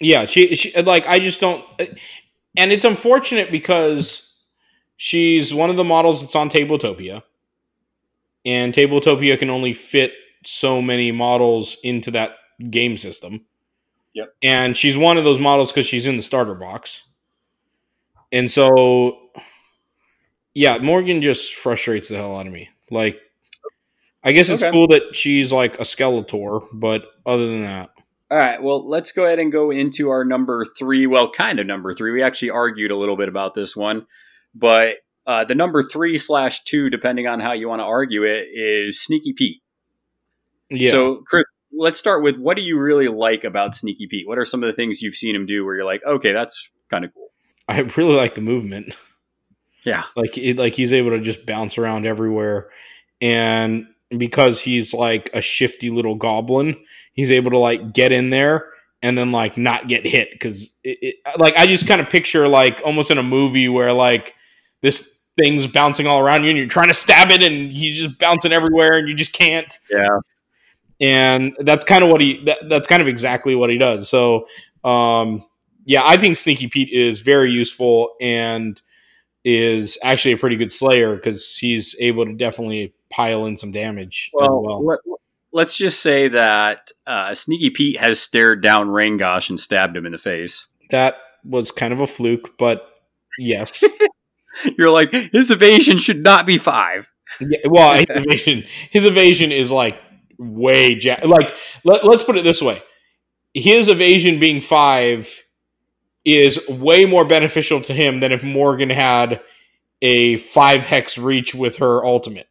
Yeah, she, she like I just don't, and it's unfortunate because she's one of the models that's on Tabletopia, and Tabletopia can only fit so many models into that game system. Yep. And she's one of those models because she's in the starter box, and so yeah, Morgan just frustrates the hell out of me. Like, I guess it's Okay. cool that she's like a Skeletor, but other than that. All right, well, let's go ahead and go into our number three. Well, kind of number three. We actually argued a little bit about this one, but uh, the number three slash two, depending on how you want to argue it, is Sneaky Pete. Yeah. So, Chris, let's start with what do you really like about Sneaky Pete? What are some of the things you've seen him do where you're like, okay, that's kind of cool? I really like the movement. Yeah. Like it, like he's able to just bounce around everywhere, and because he's like a shifty little goblin, he's able to like get in there and then like not get hit because like I just kind of picture like almost in a movie where like this things bouncing all around you, and you're trying to stab it, and he's just bouncing everywhere, and you just can't. Yeah. And that's kind of what he. That, that's kind of exactly what he does. So, um, yeah, I think Sneaky Pete is very useful and is actually a pretty good Slayer because he's able to definitely pile in some damage. as Well, well. Let, let's just say that uh, Sneaky Pete has stared down Rangosh and stabbed him in the face. that was kind of a fluke, but yes. You're like, his evasion should not be five. Yeah, well, his evasion, his evasion is like way ja- like. Let, let's put it this way: his evasion being five is way more beneficial to him than if Morgan had a five hex reach with her ultimate.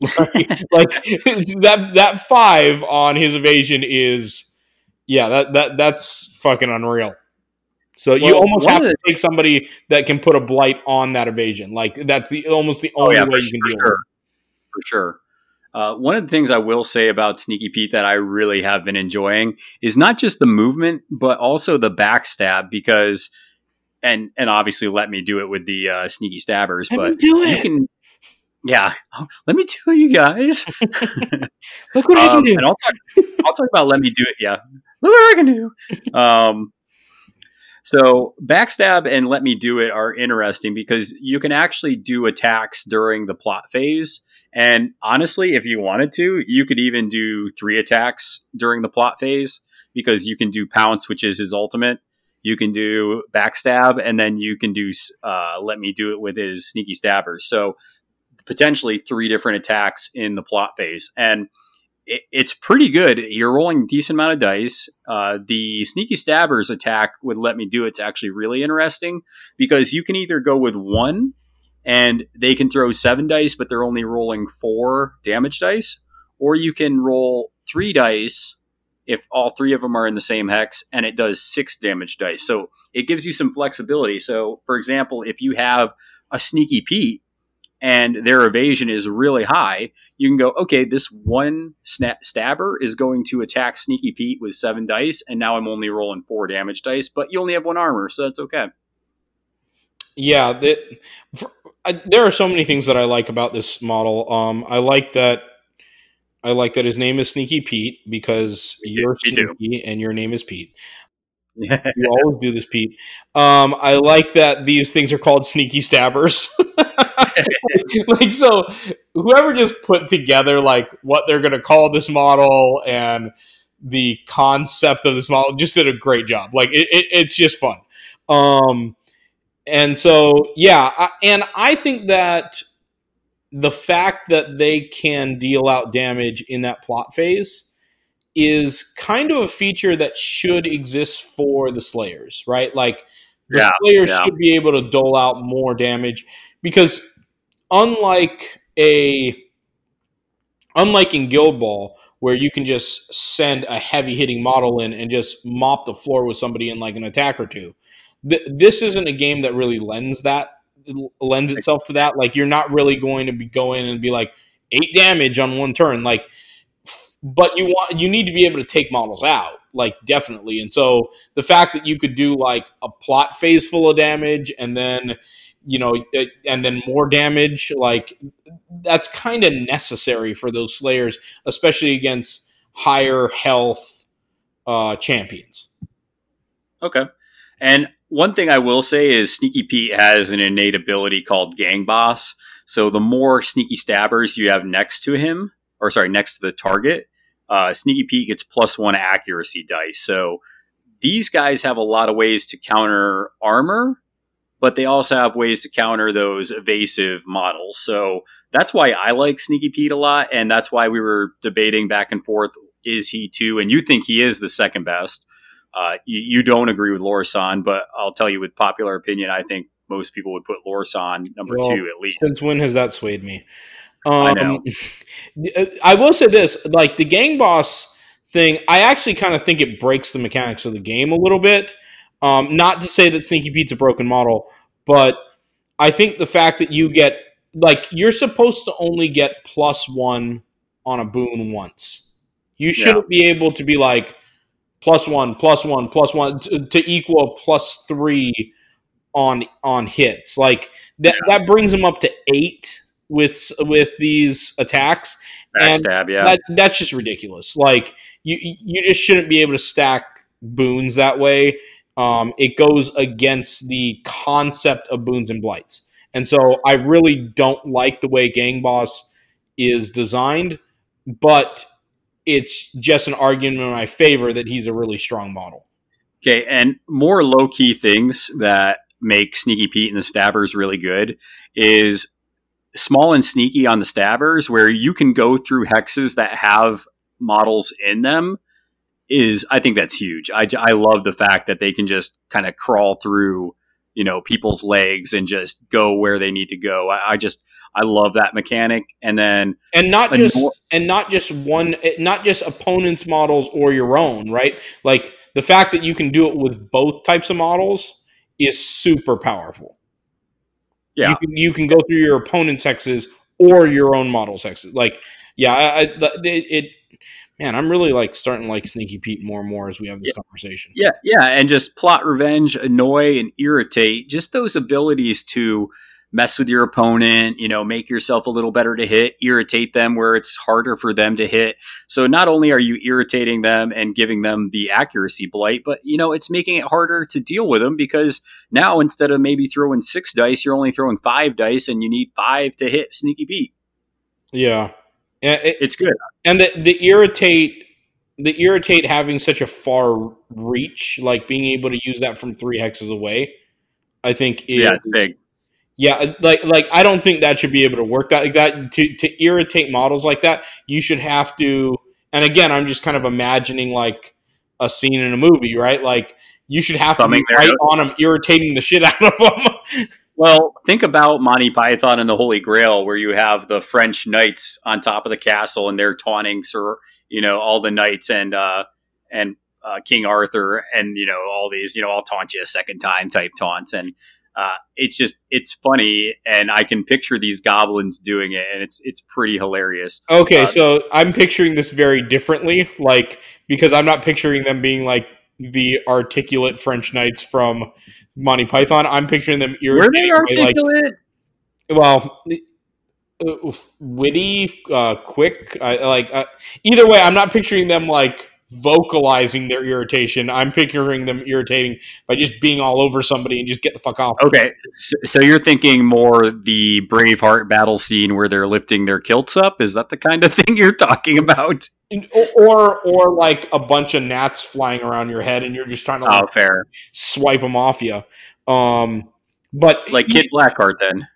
like that, that five on his evasion is, yeah, that that that's fucking unreal. So you almost have to take somebody that can put a blight on that evasion. Like that's the almost the Oh, only yeah, way you can for deal with it. For sure. Uh, one of the things I will say about Sneaky Pete that I really have been enjoying is not just the movement, but also the backstab because, and and obviously let me do it with the uh, sneaky stabbers, Let me but do you can, yeah, let me do it, you guys. Look what I can Um, do. And I'll talk, I'll talk about let me do it. Yeah, look what I can do. Um, so backstab and let me do it are interesting because you can actually do attacks during the plot phase. And honestly, if you wanted to, you could even do three attacks during the plot phase because you can do pounce, which is his ultimate. You can do backstab, and then you can do uh, let me do it with his sneaky stabbers. So potentially three different attacks in the plot phase, and it, it's pretty good. You're rolling decent amount of dice. Uh, the sneaky stabbers attack with let me do it's actually really interesting because you can either go with one and they can throw seven dice, but they're only rolling four damage dice, or you can roll three dice if all three of them are in the same hex and it does six damage dice. So it gives you some flexibility. So, for example, if you have a sneaky Pete and their evasion is really high, you can go, okay, this one stabber is going to attack Sneaky Pete with seven dice, and now I'm only rolling four damage dice, but you only have one armor, so that's okay. Yeah, the, for, I, there are so many things that I like about this model. Um, I like that. I like that his name is Sneaky Pete because you're sneaky and your name is Pete. You always do this, Pete. Um, I like that these things are called sneaky stabbers. like so, whoever just put together like what they're going to call this model and the concept of this model just did a great job. Like it, it it's just fun. Um, and so yeah, I, and I think that the fact that they can deal out damage in that plot phase is kind of a feature that should exist for the Slayers, right? Like the Yeah, Slayers yeah. should be able to dole out more damage because unlike a unlike in Guild Ball where you can just send a heavy hitting model in and just mop the floor with somebody in like an attack or two. Th- this isn't a game that really lends that lends itself to that. Like you're not really going to be going and be like eight damage on one turn. Like but you want you need to be able to take models out like definitely and so the fact that you could do like a plot phase full of damage and then you know and then more damage like that's kind of necessary for those slayers especially against higher health uh champions Okay. And one thing I will say is Sneaky Pete has an innate ability called Gang Boss. So the more sneaky stabbers you have next to him, or sorry, next to the target, uh, Sneaky Pete gets plus one accuracy dice. So these guys have a lot of ways to counter armor, but they also have ways to counter those evasive models. So that's why I like Sneaky Pete a lot, and that's why we were debating back and forth: is he two? And you think he is the second best. Uh, you, you don't agree with Lorsan, but I'll tell you with popular opinion, I think most people would put Lorsan number Well, two at least. since when has that swayed me I um, know. I will say this like the gang boss thing i actually kind of think it breaks the mechanics of the game a little bit um, not to say that sneaky pete's a broken model but i think the fact that you get like you're supposed to only get plus one on a boon once you shouldn't be able to be like plus one plus one plus one to, to equal plus three on on hits. Like that that brings him up to eight with with these attacks. And Backstab, yeah. That, that's just ridiculous. Like you you just shouldn't be able to stack boons that way. Um, it goes against the concept of boons and blights. And so I really don't like the way Gang Boss is designed, but it's just an argument in my favor that he's a really strong model. Okay, and more low key things that make Sneaky Pete and the Stabbers really good is small and sneaky on the Stabbers, where you can go through hexes that have models in them. Is I think that's huge. I, I love the fact that they can just kind of crawl through, you know, people's legs and just go where they need to go. I, I just I love that mechanic. And then and not just more- and not just one eh, not just opponents models or your own right like the fact that you can do it with both types of models is super powerful Yeah. you can, you can go through your opponent's hexes or your own model's hexes like yeah I, I, it, it man i'm really like starting to like sneaky pete more and more as we have this conversation Yeah, yeah, and just plot revenge, annoy, and irritate. Just those abilities to mess with your opponent, you know, make yourself a little better to hit, irritate them where it's harder for them to hit. So not only are you irritating them and giving them the accuracy blight, but you know, it's making it harder to deal with them because now instead of maybe throwing six dice, you're only throwing five dice and you need five to hit Sneaky Pete. yeah it- It's good. and the the irritate the irritate having such a far reach, like being able to use that from three hexes away, I think is Yeah, big. Yeah, like like I don't think that should be able to work that like that to to irritate models like that. You should have to. And again, I'm just kind of imagining like a scene in a movie, right? Like you should have Coming to be right on them, irritating the shit out of them. Well, think about Monty Python and the Holy Grail, where you have the French knights on top of the castle, and they're taunting Sir, you know, all the knights and uh, and uh, King Arthur, and you know, all these, you know, I'll taunt you a second time type taunts, and uh, it's just it's funny, and I can picture these goblins doing it, and it's it's pretty hilarious. Okay, Uh, so I'm picturing this very differently, like because I'm not picturing them being like the articulate French knights from Monty Python. I'm picturing them Were they irritating, by, like, articulate? well, uh, witty, uh, quick. I like uh, either way. I'm not picturing them like vocalizing their irritation. I'm picturing them irritating by just being all over somebody and just get the fuck off. Okay, so, so you're thinking more the Braveheart battle scene where they're lifting their kilts up? Is that the kind of thing you're talking about? Or or like a bunch of gnats flying around your head and you're just trying to like, Oh, fair. swipe them off you. Um, but Like Kid Blackheart, then.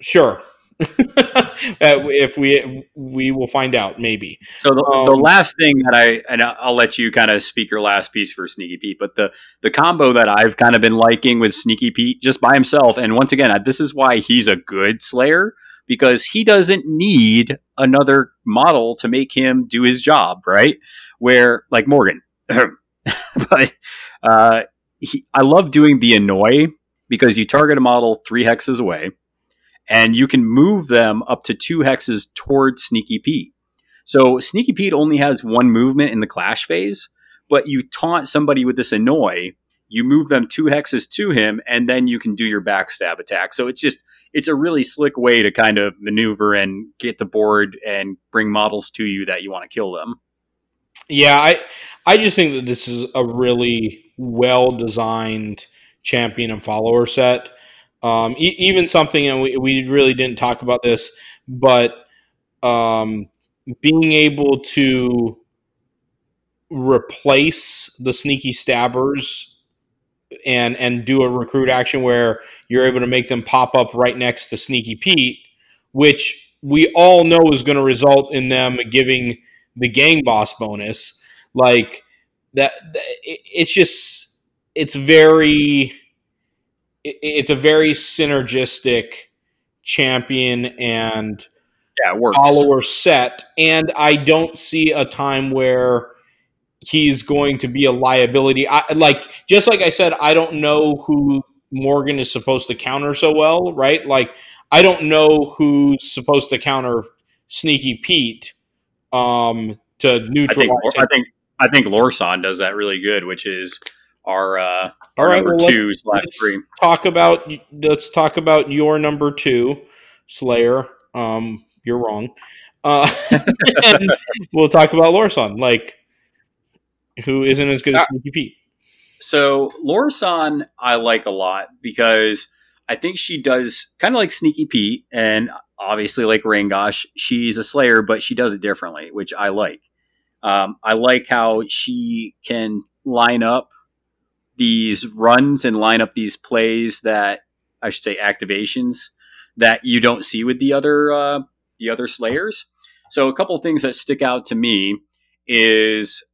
sure. uh, if we we will find out maybe. So the, the Um, last thing that I and I'll I'll let you kind of speak your last piece for Sneaky Pete, but the the combo that I've kind of been liking with Sneaky Pete just by himself, and once again, this is why he's a good Slayer because he doesn't need another model to make him do his job, right? Where like Morgan, but uh, he, I love doing the annoy because you target a model three hexes away, and you can move them up to two hexes toward Sneaky Pete. So Sneaky Pete only has one movement in the clash phase, but you taunt somebody with this annoy, you move them two hexes to him, and then you can do your backstab attack. So it's just it's a really slick way to kind of maneuver and get the board and bring models to you that you want to kill them. Yeah, I I just think that this is a really well designed champion and follower set. Um, e- even something, and we, we really didn't talk about this, but um, being able to replace the sneaky stabbers and and do a recruit action where you're able to make them pop up right next to sneaky Pete, which we all know is going to result in them giving the gang boss bonus. Like that it's just it's very it's a very synergistic champion and Yeah, follower set. And i don't see a time where he's going to be a liability. I, like just like i said i don't know who morgan is supposed to counter so well right? Like i don't know who's supposed to counter sneaky pete um to I neutralize think him. I think I think Lorsan does that really good, which is our uh, All our right, number well, two slash let's three. talk about let's talk about your number two, Slayer. Um, you're wrong. Uh, and we'll talk about Lorsan, like who isn't as good as Uh, Sneaky Pete. So Lorsan, I like a lot because I think she does kind of like Sneaky Pete, and obviously like Rangosh, she's a Slayer, but she does it differently, which I like. Um, I like how she can line up these runs and line up these plays that I should say activations that you don't see with the other uh, the other Slayers. So a couple things that stick out to me is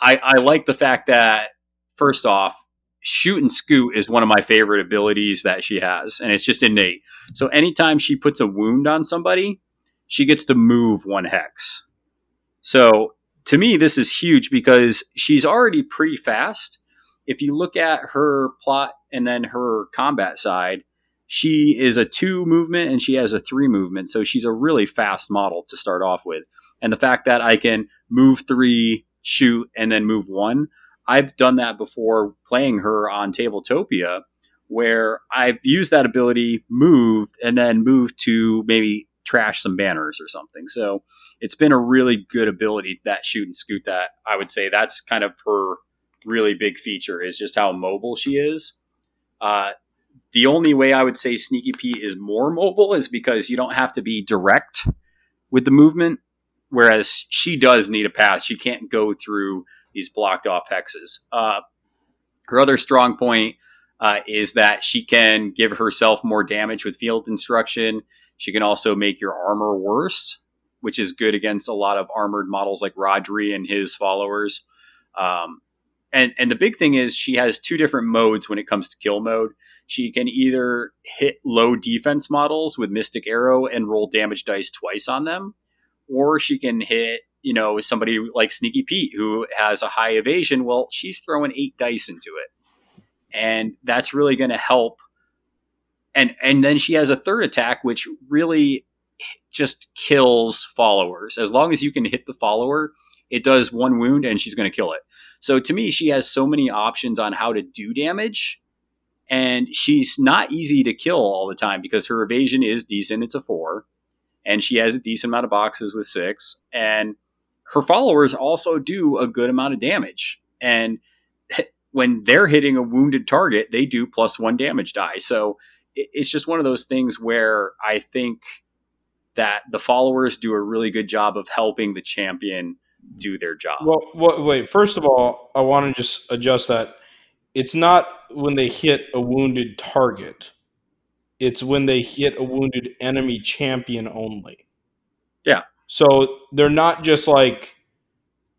I, I like the fact that first off, shoot and scoot is one of my favorite abilities that she has, and it's just innate. So anytime she puts a wound on somebody, she gets to move one hex. So to me, this is huge because she's already pretty fast. If you look at her plot and then her combat side, she is a two movement and she has a three movement. So she's a really fast model to start off with. And the fact that I can move three, shoot, and then move one, I've done that before playing her on Tabletopia, where I've used that ability, moved, and then moved to maybe trash some banners or something. So it's been a really good ability that shoot and scoot that I would say that's kind of her really big feature is just how mobile she is. Uh, the only way I would say Sneaky Pete is more mobile is because you don't have to be direct with the movement, whereas she does need a path. She can't go through these blocked off hexes. Uh, her other strong point uh, is that she can give herself more damage with field instruction. She can also make your armor worse, which is good against a lot of armored models like Rodri and his followers. Um, and and the big thing is she has two different modes when it comes to kill mode. She can either hit low defense models with Mystic Arrow and roll damage dice twice on them, or she can hit you know somebody like Sneaky Pete who has a high evasion. Well, she's throwing eight dice into it, and that's really going to help. And and then she has a third attack which really just kills followers. As long as you can hit the follower, it does one wound and she's going to kill it. So to me, she has so many options on how to do damage. And she's not easy to kill all the time because her evasion is decent. It's a four. And she has a decent amount of boxes with six. And her followers also do a good amount of damage. And when they're hitting a wounded target, they do plus one damage die. So it's just one of those things where I think that the followers do a really good job of helping the champion do their job. Well, well, wait. First of all, I want to just adjust that. It's not when they hit a wounded target. It's when they hit a wounded enemy champion only. Yeah. So they're not just like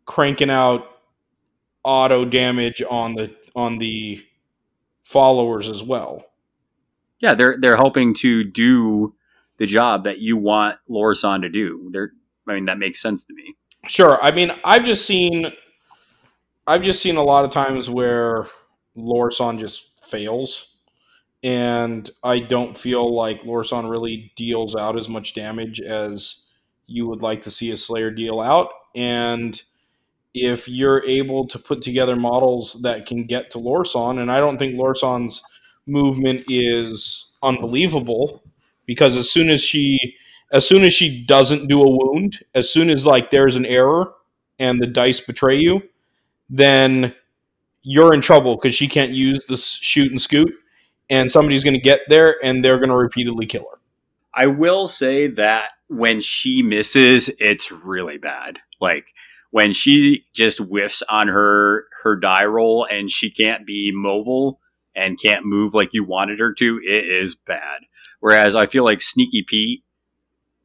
cranking out auto damage on the on the followers as well. yeah, they're they're helping to do the job that you want Lorsan to do. They're I mean that makes sense to me. Sure. I mean, I've just seen, I've just seen a lot of times where Lorsan just fails, and I don't feel like Lorsan really deals out as much damage as you would like to see a Slayer deal out. And if you're able to put together models that can get to Lorsan, and I don't think Lorsan's movement is unbelievable because as soon as she as soon as she doesn't do a wound, as soon as like there's an error and the dice betray you, then you're in trouble because she can't use the shoot and scoot, and somebody's going to get there and they're going to repeatedly kill her. I will say that when she misses, it's really bad. Like when she just whiffs on her her die roll and she can't be mobile and can't move like you wanted her to, it is bad. Whereas I feel like Sneaky Pete,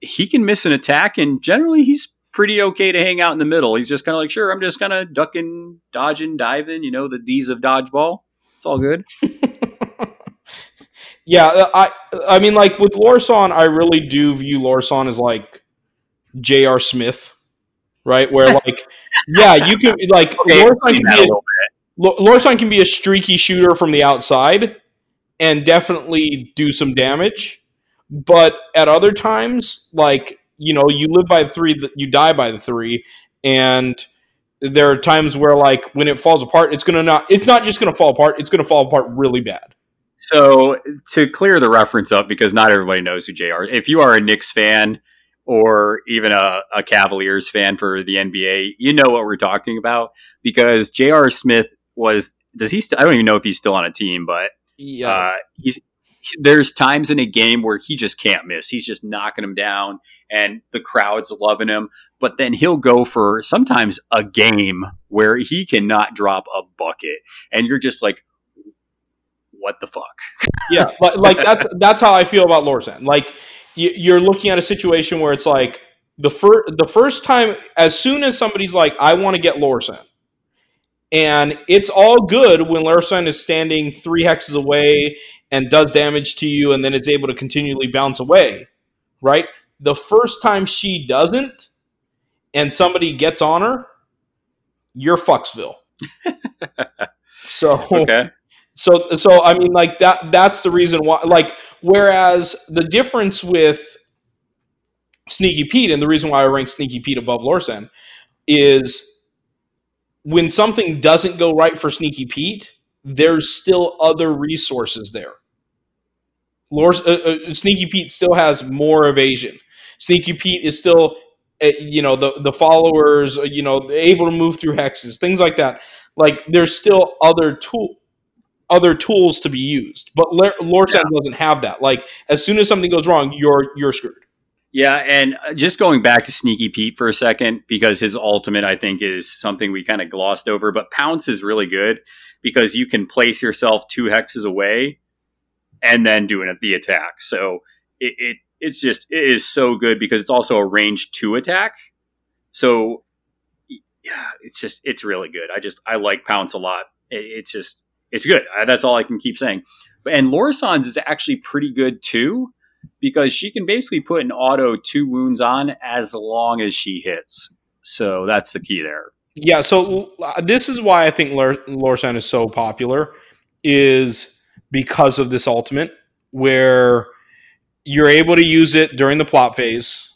he can miss an attack and generally he's pretty okay to hang out in the middle. He's just kind of like, sure, I'm just kind of ducking, dodging, diving, you know, the D's of dodgeball. It's all good. Yeah, uh, I I mean like with Lorsan, I really do view Lorsan as like J.R. Smith, right? Where like yeah, you can like Okay, Lorsan explain can be a a, little L- Lorsan can be a streaky shooter from the outside and definitely do some damage. But at other times, like, you know, you live by the three, you die by the three. And there are times where like when it falls apart, it's gonna not. It's not just gonna fall apart. It's gonna fall apart really bad. So to clear the reference up, because not everybody knows who JR. If you are a Knicks fan or even a, a Cavaliers fan for the NBA, you know what we're talking about because J.R. Smith was. Does he? St- I don't even know if he's still on a team, but Yeah, uh, he's there's times in a game where he just can't miss. He's just knocking them down, and the crowd's loving him. But then he'll go for sometimes a game where he cannot drop a bucket, and you're just like, "What the fuck?" yeah, like, like that's that's how I feel about Lorsan. Like you, you're looking at a situation where it's like the first the first time, as soon as somebody's like, "I want to get Lorsan," and it's all good when Lorsan is standing three hexes away and does damage to you, and then is able to continually bounce away, right? The first time she doesn't, and somebody gets on her, you're Fucksville. so Okay, so so I mean like that that's the reason why like whereas the difference with Sneaky Pete and the reason why I rank Sneaky Pete above Lorsan is when something doesn't go right for Sneaky Pete, there's still other resources there. Lors, uh, uh, Sneaky Pete still has more evasion. Sneaky Pete is still, uh, you know, the the followers, uh, you know, able to move through hexes, things like that. Like there's still other tool, other tools to be used, but Lor- Lorsan doesn't have that. Like as soon as something goes wrong, you're you're screwed. Yeah, and uh, just going back to Sneaky Pete for a second because his ultimate I think is something we kind of glossed over, but Pounce is really good because you can place yourself two hexes away and then do an, the attack. So it, it it's just it is so good because it's also a range two attack. So yeah, it's just it's really good. I just I like Pounce a lot. It, it's just it's good. I, that's all I can keep saying. And Lorsan's is actually pretty good too because she can basically put an auto two wounds on as long as she hits. So that's the key there. Yeah, so uh, this is why I think Lor- Lorsan is so popular is because of this ultimate where you're able to use it during the plot phase.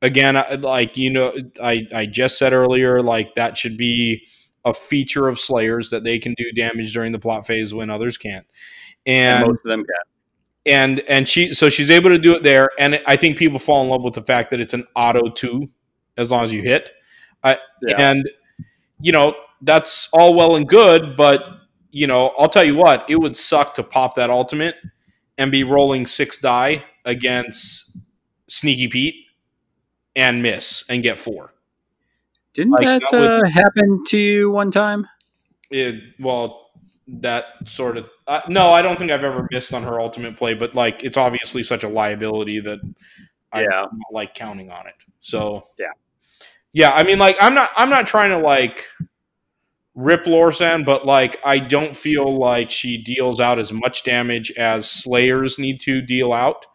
Again, I- like you know, I I just said earlier, like that should be a feature of Slayers that they can do damage during the plot phase when others can't. And, And most of them can. And and she so she's able to do it there and i think people fall in love with the fact that it's an auto two as long as you hit I, Yeah. and you know that's all well and good but you know i'll tell you what it would suck to pop that ultimate and be rolling six die against sneaky pete and miss and get four Didn't Like, that, that would- uh, happen to you one time? it, well that sort of uh, no i don't think i've ever missed on her ultimate play but like it's obviously such a liability that I Yeah. don't like counting on it so Yeah. yeah i mean like i'm not i'm not trying to like rip lorsan but like i don't feel like she deals out as much damage as slayers need to deal out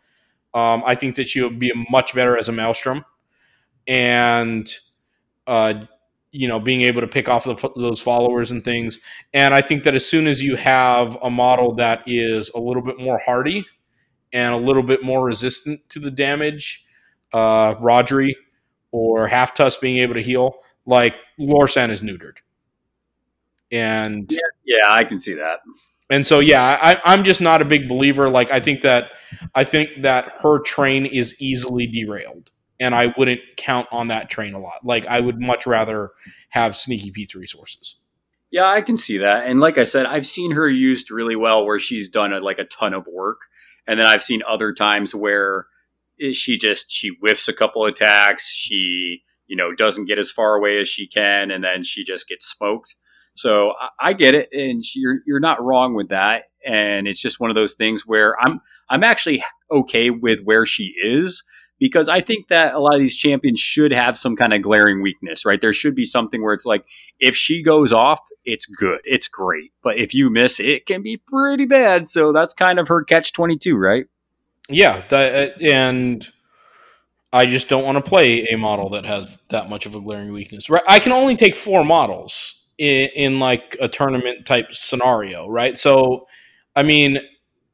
um, i think that she would be much better as a maelstrom and uh, you know being able to pick off the, those followers and things. And i think that as soon as you have a model that is a little bit more hardy and a little bit more resistant to the damage uh Rhodri or Halftusk being able to heal like lorsan is neutered. And Yeah, I can see that. and so yeah I, i'm just not a big believer. Like i think that i think that her train is easily derailed and i wouldn't count on that train a lot like i would much rather have sneaky pete's resources Yeah, I can see that. And like I said, I've seen her used really well where she's done a, like a ton of work. And then I've seen other times where she just she whiffs a couple attacks, she, you know, doesn't get as far away as she can and then she just gets smoked. So I, I get it and you're you're not wrong with that. And it's just one of those things where I'm I'm actually okay with where she is because I think that a lot of these champions should have some kind of glaring weakness, right? There should be something where it's like if she goes off, it's good, it's great. But if you miss, it can be pretty bad. So that's kind of her catch twenty two, right? yeah that, uh, and i just don't want to play a model that has that much of a glaring weakness right i can only take four models in, in like a tournament type scenario right so i mean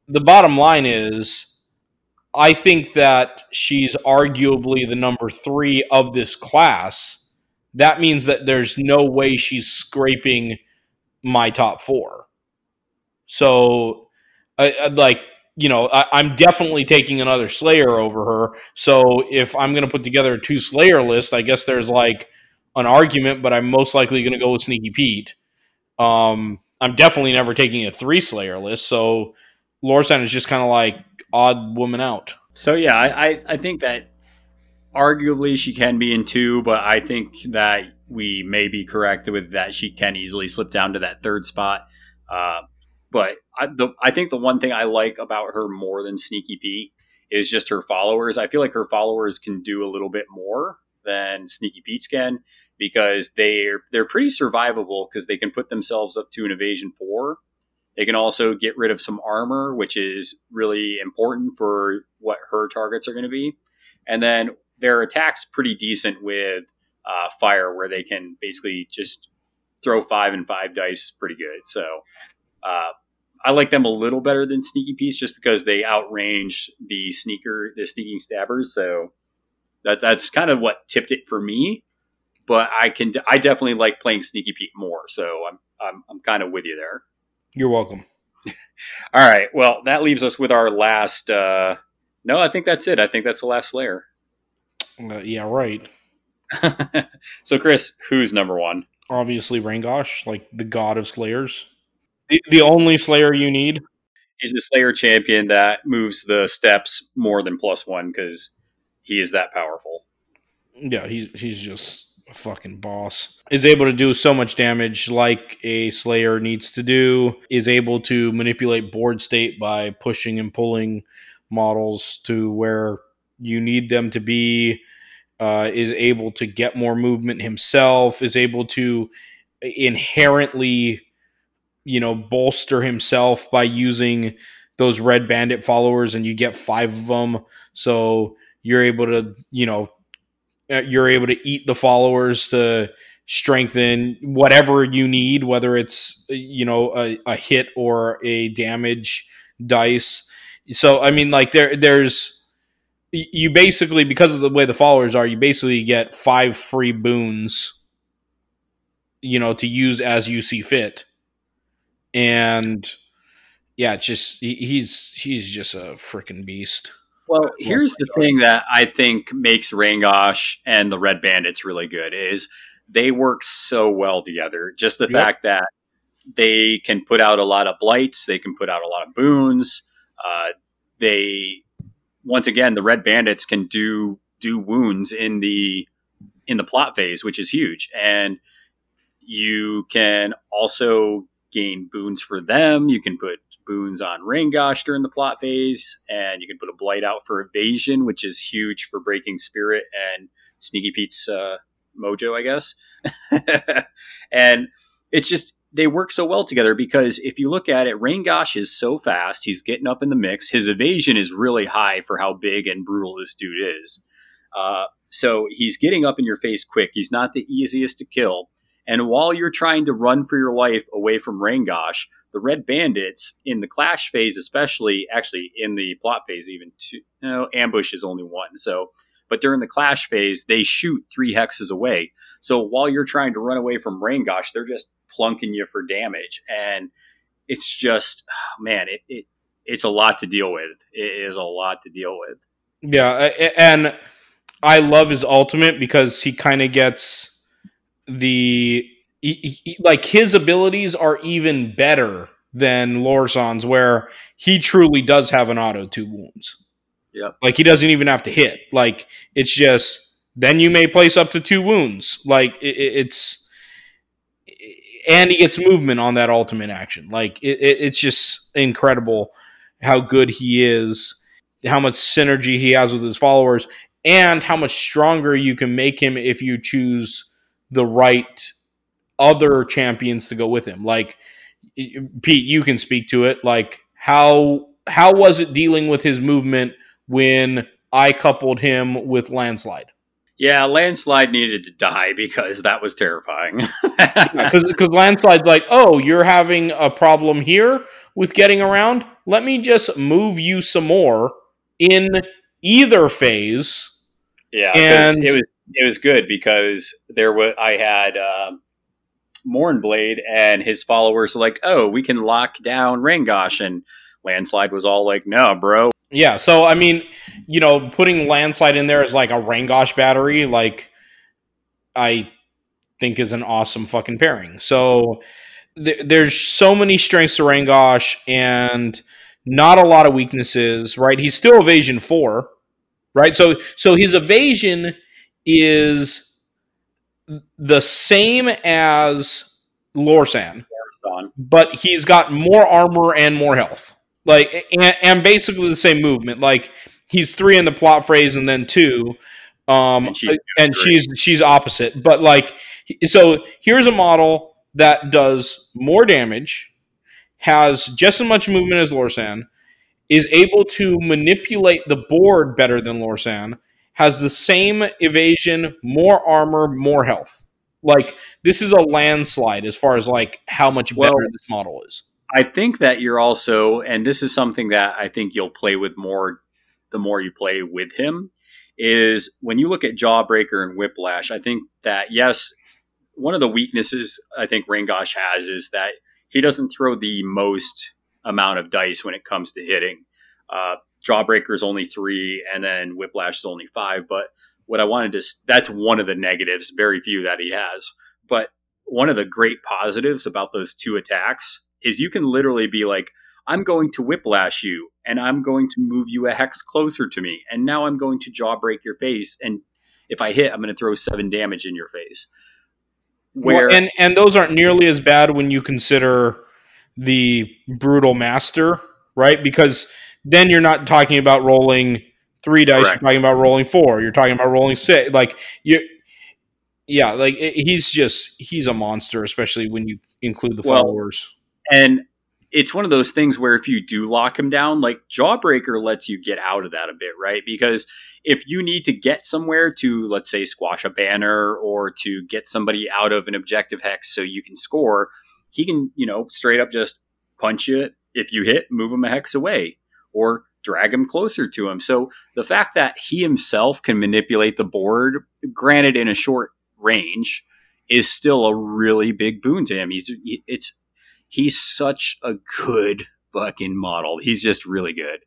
the bottom line is I think that she's arguably the number three of this class that means that there's no way she's scraping my top four. So, I, I like you know, I, I'm definitely taking another Slayer over her. So if I'm going to put together a two Slayer list, I guess there's like an argument, but I'm most likely going to go with Sneaky Pete. Um, I'm definitely never taking a three Slayer list. So Lorsan is just kind of like odd woman out. So yeah, I, I, think that arguably she can be in two, but I think that we may be correct with that she can easily slip down to that third spot. Uh, but I, the, I think the one thing I like about her more than Sneaky Pete is just her followers. I feel like her followers can do a little bit more than Sneaky Pete's can because they're they're pretty survivable because they can put themselves up to an evasion four. They can also get rid of some armor, which is really important for what her targets are going to be. And then their attacks pretty decent with uh, fire, where they can basically just throw five and five dice is pretty good. So uh, I like them a little better than Sneaky Pete's just because they outrange the sneaker, the sneaking stabbers. So that that's kind of what tipped it for me. But I can, I definitely like playing Sneaky Pete more. So I'm, I'm, I'm kind of with you there. You're welcome. All right. Well, that leaves us with our last. Uh, no, I think that's it. I think that's the last Slayer. Uh, yeah, right. so, Chris, who's number one? Obviously, Rangosh, like the god of slayers. The, the only slayer you need. He's the Slayer champion that moves the steps more than plus one because he is that powerful. Yeah, he's he's just a fucking boss. Is able to do so much damage like a Slayer needs to do. Is able to manipulate board state by pushing and pulling models to where you need them to be. Uh, is able to get more movement himself. Is able to inherently you know, bolster himself by using those red bandit followers and you get five of them. So you're able to, you know, Uh, you're able to eat the followers to strengthen whatever you need, whether it's, uh, you know, a, a hit or a damage dice. So, I mean, like there, there's, you basically, because of the way the followers are, you basically get five free boons, you know, to use as you see fit and yeah, just he's he's just a freaking beast. Well, here's the thing that I think makes Rangosh and the Red Bandits really good is they work so well together. Just the yep. fact that they can put out a lot of blights, they can put out a lot of boons. Uh, they once again the Red Bandits can do do wounds in the in the plot phase, which is huge, and you can also gain boons for them. You can put boons on Rangosh during the plot phase, and you can put a blight out for evasion, which is huge for breaking spirit and Sneaky Pete's uh, mojo, I guess. and it's just they work so well together because if you look at it, Rangosh is so fast. He's getting up in the mix. His evasion is really high for how big and brutal this dude is. Uh, so he's getting up in your face quick. He's not the easiest to kill. And while you're trying to run for your life away from Rangosh, the Red Bandits in the clash phase, especially actually in the plot phase, even two, know, ambush is only one. So, but during the clash phase, they shoot three hexes away. So while you're trying to run away from Rangosh, they're just plunking you for damage, and it's just oh, man, it, it it's a lot to deal with. It is a lot to deal with. Yeah, and I love his ultimate because he kind of gets the he, he, like his abilities are even better than Lorsan's, where he truly does have an auto two wounds. Yeah, Like he doesn't even have to hit. Like it's just then you may place up to two wounds. Like it, it's and he gets movement on that ultimate action. Like it, it's just incredible how good he is, how much synergy he has with his followers, and how much stronger you can make him if you choose the right other champions to go with him. Like Pete, you can speak to it. Like how how was it dealing with his movement when I coupled him with landslide? Yeah, landslide needed to die because that was terrifying. Because yeah, landslide's like, oh, you're having a problem here with getting around. Let me just move you some more in either phase. Yeah, and it was it was good because there was I had uh, Mournblade and his followers like, oh, we can lock down Rangosh, and Landslide was all like, no, bro. Yeah, so I mean, you know, putting landslide in there as like a Rangosh battery, like I think is an awesome fucking pairing. So th- there's so many strengths to Rangosh and not a lot of weaknesses, right? He's still evasion four, right? So so his evasion is the same as Lorsan, but he's got more armor and more health. Like and, and basically the same movement. Like he's three in the plot phrase and then two. Um And she's and she's she's opposite. But like so here's a model that does more damage, has just as much movement as Lorsan, is able to manipulate the board better than Lorsan, has the same evasion, more armor, more health. Like this is a landslide as far as like how much better Well- this model is. I think that you're also, and this is something that I think you'll play with more the more you play with him, is when you look at Jawbreaker and Whiplash, I think that, yes, one of the weaknesses I think Rangosh has is that he doesn't throw the most amount of dice when it comes to hitting. Uh, Jawbreaker is only three, and then Whiplash is only five. But what I wanted to, that's one of the negatives, very few that he has. But one of the great positives about those two attacks is you can literally be like, I'm going to whiplash you and I'm going to move you a hex closer to me. And now I'm going to jawbreak your face. And if I hit, I'm going to throw seven damage in your face. Where, Well, and and those aren't nearly as bad when you consider the brutal master, right? Because then you're not talking about rolling three dice. Correct. You're talking about rolling four. You're talking about rolling six. Like you, yeah, like it- he's just he's a monster, especially when you include the Well, followers. and it's one of those things where if you do lock him down, like Jawbreaker lets you get out of that a bit, right? Because if you need to get somewhere to, let's say, squash a banner or to get somebody out of an objective hex so you can score, he can, you know, straight up just punch you. If you hit, move him a hex away or drag him closer to him. So the fact that he himself can manipulate the board, granted in a short range, is still a really big boon to him. He's it's he's such a good fucking model. He's just really good.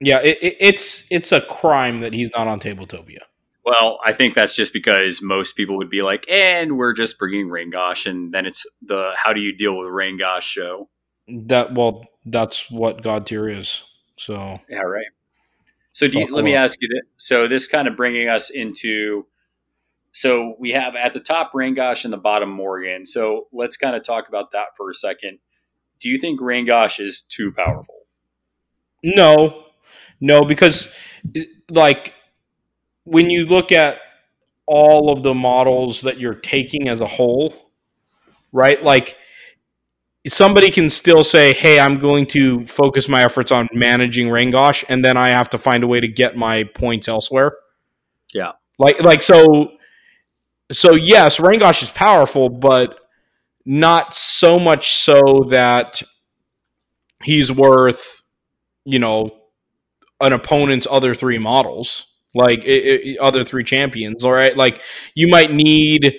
Yeah, it, it, it's it's a crime that he's not on Tabletopia. Well, I think that's just because most people would be like, and we're just bringing Rangosh, and then it's the how do you deal with Rangosh show. That well, that's what Godtear is. So Yeah, right. So do you, let me ask you this. So this kind of bringing us into. So we have at the top Rangosh and the bottom Morgan. So let's kind of talk about that for a second. Do you think Rangosh is too powerful? No, no, because like when you look at all of the models that you're taking as a whole, right? Like somebody can still say, "Hey, I'm going to focus my efforts on managing Rangosh, and then I have to find a way to get my points elsewhere." Yeah. like like so. So yes, Rangosh is powerful, but not so much so that he's worth you know an opponent's other three models like i i other three champions all right like you might need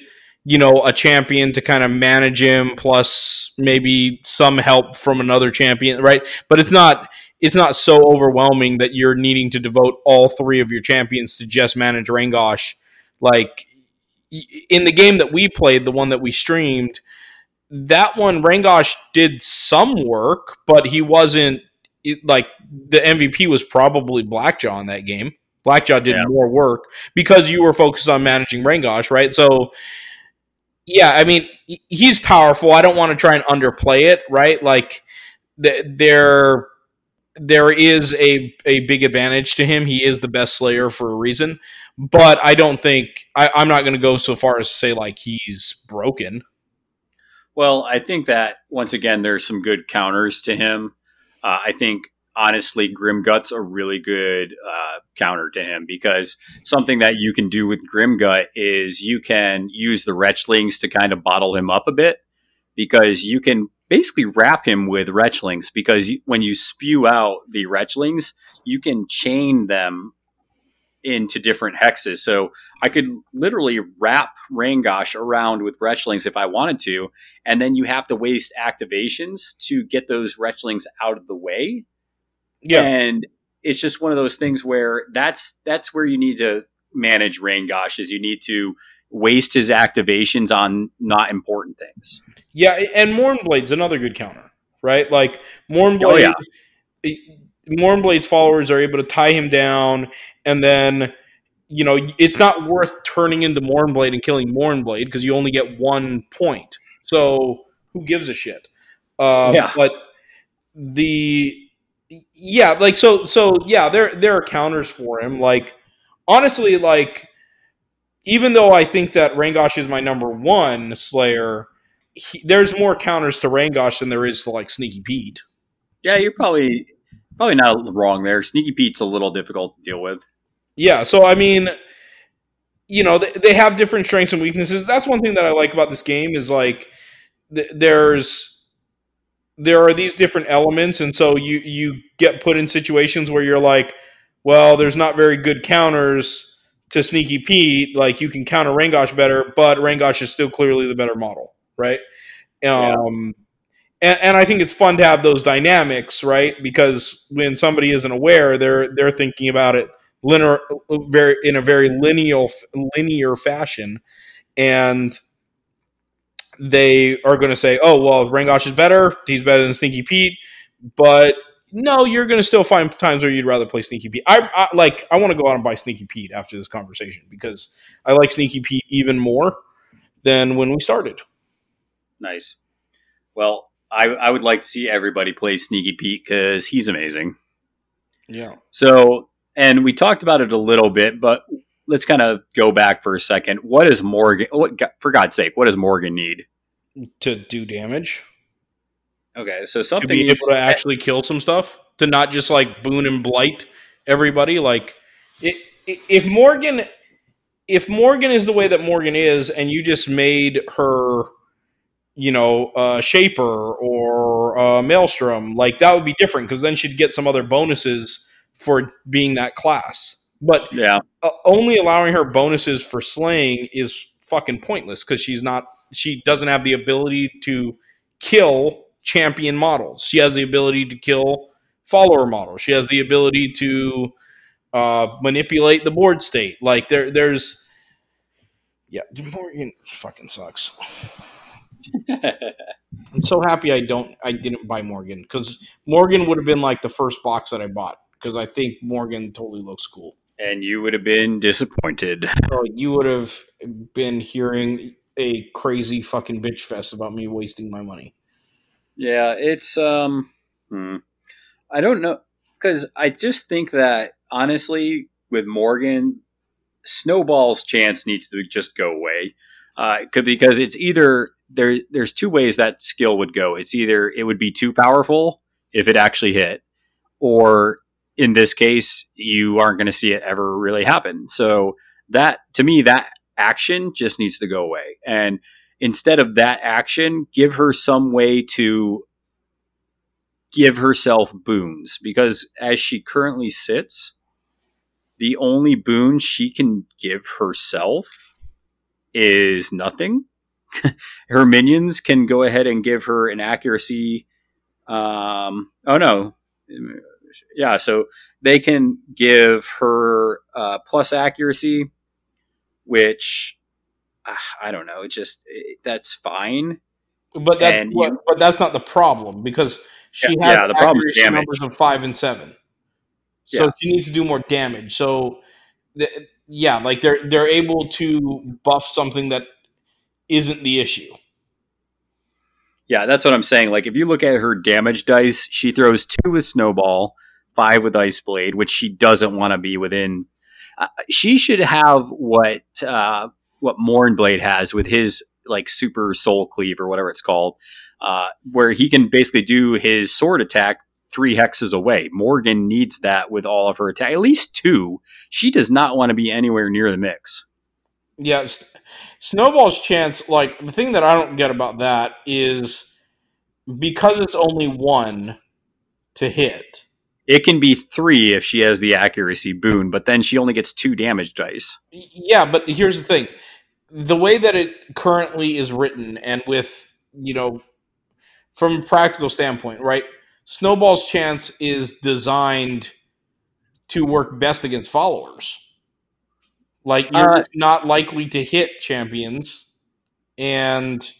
you know a champion to kind of manage him plus maybe some help from another champion right but it's not it's not so overwhelming that you're needing to devote all three of your champions to just manage Rangosh like in the game that we played the one that we streamed that one Rangosh did some work, but he wasn't it, like the MVP was probably Blackjaw in that game. Blackjaw did Yeah. more work because you were focused on managing Rangosh, right? So yeah, I mean he's powerful. I don't want to try and underplay it, right? Like th- there there is a a big advantage to him. He is the best Slayer for a reason, but I don't think I, I'm not going to go so far as to say like he's broken. Well, I think that once again, there's some good counters to him. Uh, I think honestly, Grimgut's a really good uh, counter to him because something that you can do with Grimgut is you can use the Retchlings to kind of bottle him up a bit because you can basically wrap him with Retchlings because when you spew out the Retchlings, you can chain them into different hexes. So I could literally wrap Rangosh around with Retchlings if I wanted to, and then you have to waste activations to get those Retchlings out of the way. Yeah. And it's just one of those things where that's that's where you need to manage Rangosh is you need to waste his activations on not important things. Yeah, and Mournblade's another good counter, right? Like Mournblade, Oh, yeah. Mournblade's followers are able to tie him down, and then you know it's not worth turning into Mournblade and killing Mournblade because you only get one point. So who gives a shit? Uh, Yeah. But the yeah, like so so yeah, there there are counters for him. Like honestly, like even though I think that Rangosh is my number one Slayer, he, there's more counters to Rangosh than there is to like Sneaky Pete. Yeah, you're probably probably not wrong there. Sneaky Pete's a little difficult to deal with. Yeah, so I mean, you know, they, they have different strengths and weaknesses. That's one thing that I like about this game is like th- there's there are these different elements, and so you you get put in situations where you're like, well, there's not very good counters to Sneaky Pete. Like you can counter Rangosh better, but Rangosh is still clearly the better model, right? Um, and, and I think it's fun to have those dynamics, right? Because when somebody isn't aware, they're they're thinking about it linear, very in a very linear linear fashion, and they are going to say, "Oh, well, Rangosh is better. He's better than Sneaky Pete," but no, you're going to still find times where you'd rather play Sneaky Pete. I, I like. I want to go out and buy Sneaky Pete after this conversation because I like Sneaky Pete even more than when we started. Nice. Well, I, I would like to see everybody play Sneaky Pete because he's amazing. Yeah. So, and we talked about it a little bit, but let's kind of go back for a second. What is Morgan? What for God's sake? What does Morgan need? To do damage, Okay, so to something be able to actually kill some stuff, to not just like boon and blight everybody. Like, i i if Morgan, if Morgan is the way that Morgan is, and you just made her, you know, uh, Shaper or uh, Maelstrom, like that would be different because then she'd get some other bonuses for being that class. But yeah, uh, only allowing her bonuses for slaying is fucking pointless because she's not she doesn't have the ability to kill champion models. She has the ability to kill follower models. She has the ability to uh, manipulate the board state. Like there there's yeah morgan fucking sucks. I'm so happy i don't i didn't buy morgan because morgan would have been like the first box that i bought because i think morgan totally looks cool and you would have been disappointed. Oh, you would have been hearing a crazy fucking bitch fest about me wasting my money. Yeah, it's um, hmm. I don't know because I just think that honestly, with Morgan, Snowball's chance needs to just go away. Uh, could- because it's either there. There's two ways that skill would go. It's either it would be too powerful if it actually hit, or in this case, you aren't going to see it ever really happen. So that to me, that action just needs to go away. And instead of that action, give her some way to give herself boons because as she currently sits, the only boon she can give herself is nothing. her minions can go ahead and give her an accuracy. Um, oh no, yeah. So they can give her uh, plus accuracy, which ah, I don't know. It just it, that's fine. But that, And what, you- but that's not the problem because she Yeah, has yeah, the problem is numbers of five and seven, so Yeah. she needs to do more damage. So, th- yeah, like they're they're able to buff something that isn't the issue. Yeah, that's what I'm saying. Like if you look at her damage dice, she throws two with Snowball, five with Ice Blade, which she doesn't want to be within. Uh, she should have what uh, what Mournblade has with his like Super Soul Cleave or whatever it's called, uh, where he can basically do his sword attack three hexes away. Morgan needs that with all of her attack, at least two. She does not want to be anywhere near the mix. Yeah, S- Snowball's chance, like the thing that I don't get about that is because it's only one to hit, It can be three if she has the accuracy boon, but then she only gets two damage dice. Yeah, but here's the thing: the way that it currently is written, and with you know, from a practical standpoint, right? Snowball's chance is designed to work best against followers. Like you're Uh, not likely to hit champions, and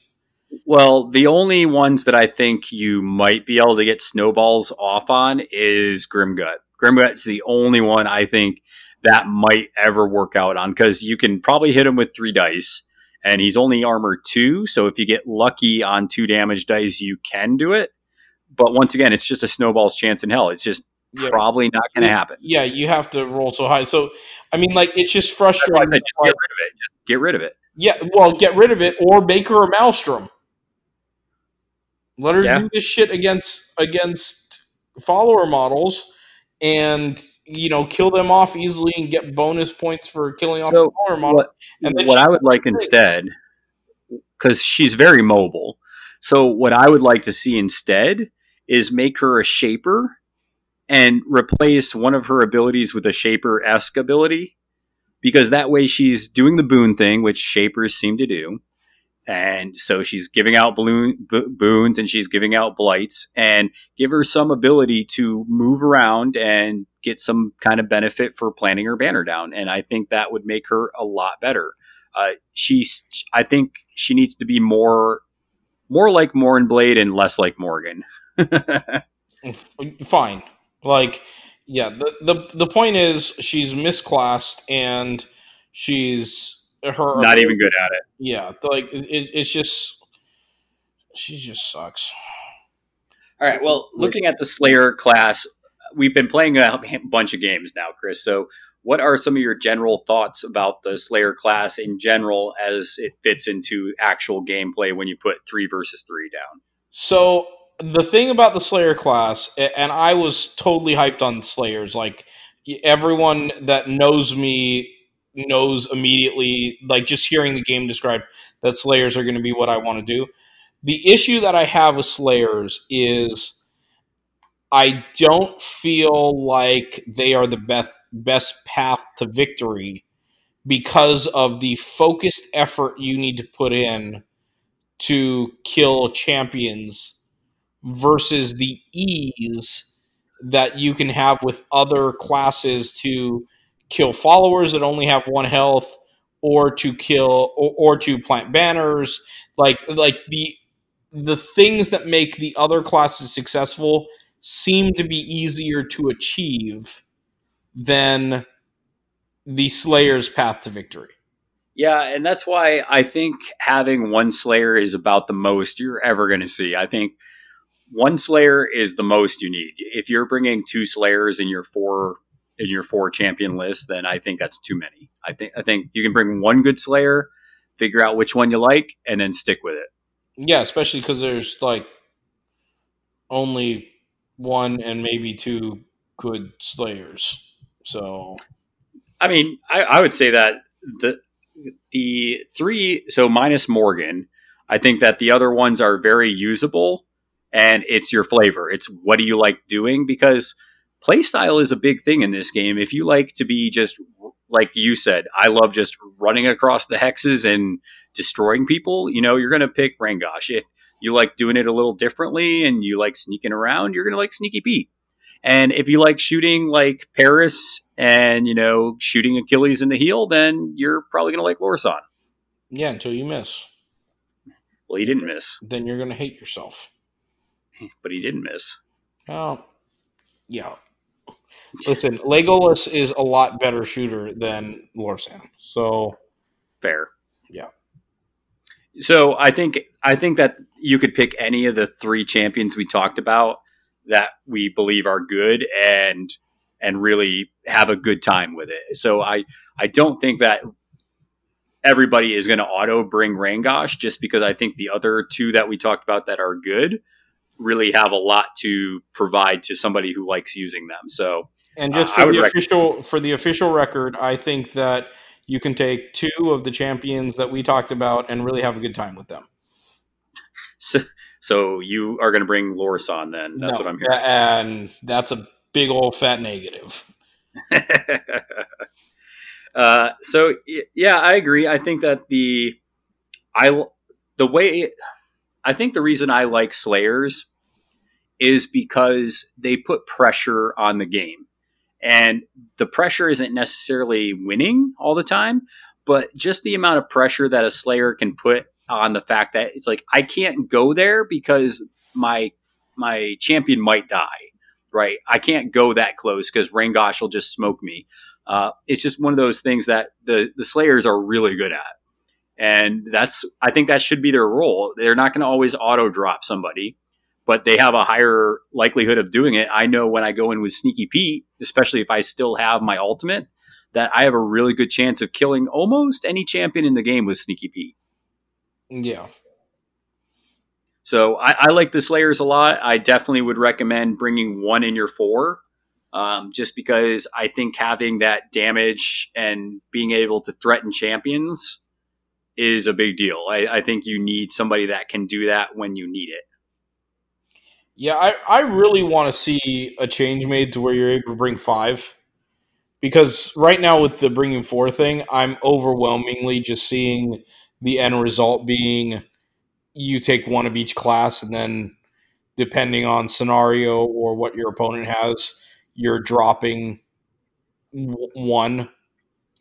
Well, the only ones that I think you might be able to get snowballs off on is Grimgut. Grimgut's the only one I think that might ever work out on because you can probably hit him with three dice, and he's only armor two. So if you get lucky on two damage dice, you can do it. But once again, it's just a snowball's chance in hell. It's just yeah, probably not going to happen. yeah, you have to roll so high. So, I mean, like it's just That's why I frustrating. just get rid of it. Just get rid of it. Yeah, well, get rid of it or make her a maelstrom. Let her Yeah. do this shit against against follower models, and you know kill them off easily and get bonus points for killing off So, follower model. what, And what I would like instead, because she's very mobile. So what I would like to see instead is make her a shaper and replace one of her abilities with a shaper esque ability, because that way she's doing the boon thing, which shapers seem to do. And so she's giving out balloon, bo- boons and she's giving out blights and give her some ability to move around and get some kind of benefit for planting her banner down. And I think that would make her a lot better. Uh, she's, I think she needs to be more, more like Blade and less like Morgan. Fine, like yeah. The the the point is she's misclassed and she's her Not even good at it. Yeah, like it, it, it's just she just sucks. All right. Well, looking at the Slayer class, we've been playing a bunch of games now, Chris. So, what are some of your general thoughts about the Slayer class in general as it fits into actual gameplay when you put three versus three down? So the thing about the Slayer class, and I was totally hyped on Slayers. Like everyone that knows me knows immediately. Like just hearing the game described, that Slayers are going to be what I want to do. The issue that I have with Slayers is I don't feel like they are the best best path to victory because of the focused effort you need to put in to kill champions versus the ease that you can have with other classes to kill followers that only have one health or to kill or, or to plant banners like like the the things that make the other classes successful seem to be easier to achieve than the slayer's path to victory Yeah, and that's why I think having one Slayer is about the most you're ever going to see. I think one Slayer is the most you need. If you're bringing two Slayers in your four in your four champion list, then I think that's too many. I think I think you can bring one good Slayer, figure out which one you like, and then stick with it. Yeah, especially because there's like only one and maybe two good slayers. So I mean, I, I would say that the the three so minus Morgan, I think that the other ones are very usable and it's your flavor. It's what do you like doing because playstyle is a big thing in this game. If you like to be just like you said, I love just running across the hexes and destroying people, you know, you're going to pick Rangosh. If you like doing it a little differently and you like sneaking around, you're going to like Sneaky Pete. And if you like shooting like Paris and, you know, shooting Achilles in the heel, then you're probably going to like Lorsan. yeah, until you miss, Well, he didn't miss, then you're gonna hate yourself. but he didn't miss. Oh, yeah. Listen, Legolas is a lot better shooter than Lorsan. So Fair. Yeah. So I think I think that you could pick any of the three champions we talked about that we believe are good and and really have a good time with it. So I I don't think that everybody is going to auto bring Rangosh just because I think the other two that we talked about that are good really have a lot to provide to somebody who likes using them. So And just Uh, for I would the official for the official record, I think that you can take two of the champions that we talked about and really have a good time with them. so, so you are going to bring Lorsan then. That's No, what I'm hearing. And that's a big old fat negative. uh, so yeah, I agree. I think that the I the way I think the reason I like Slayers is because they put pressure on the game, and the pressure isn't necessarily winning all the time, but just the amount of pressure that a Slayer can put on the fact that it's like I can't go there because my my champion might die. Right, I can't go that close because Rangosh will just smoke me. Uh, it's just one of those things that the the Slayers are really good at, and that's I think that should be their role. They're not going to always auto drop somebody, but they have a higher likelihood of doing it. I know when I go in with Sneaky Pete, especially if I still have my ultimate, that I have a really good chance of killing almost any champion in the game with Sneaky Pete. Yeah. So I, I like the Slayers a lot. I definitely would recommend bringing one in your four, um, just because I think having that damage and being able to threaten champions is a big deal. I, I think you need somebody that can do that when you need it. Yeah, I, I really want to see a change made to where you're able to bring five. Because right now, with the bringing four thing, I'm overwhelmingly just seeing the end result being you take one of each class, and then depending on scenario or what your opponent has, you're dropping one.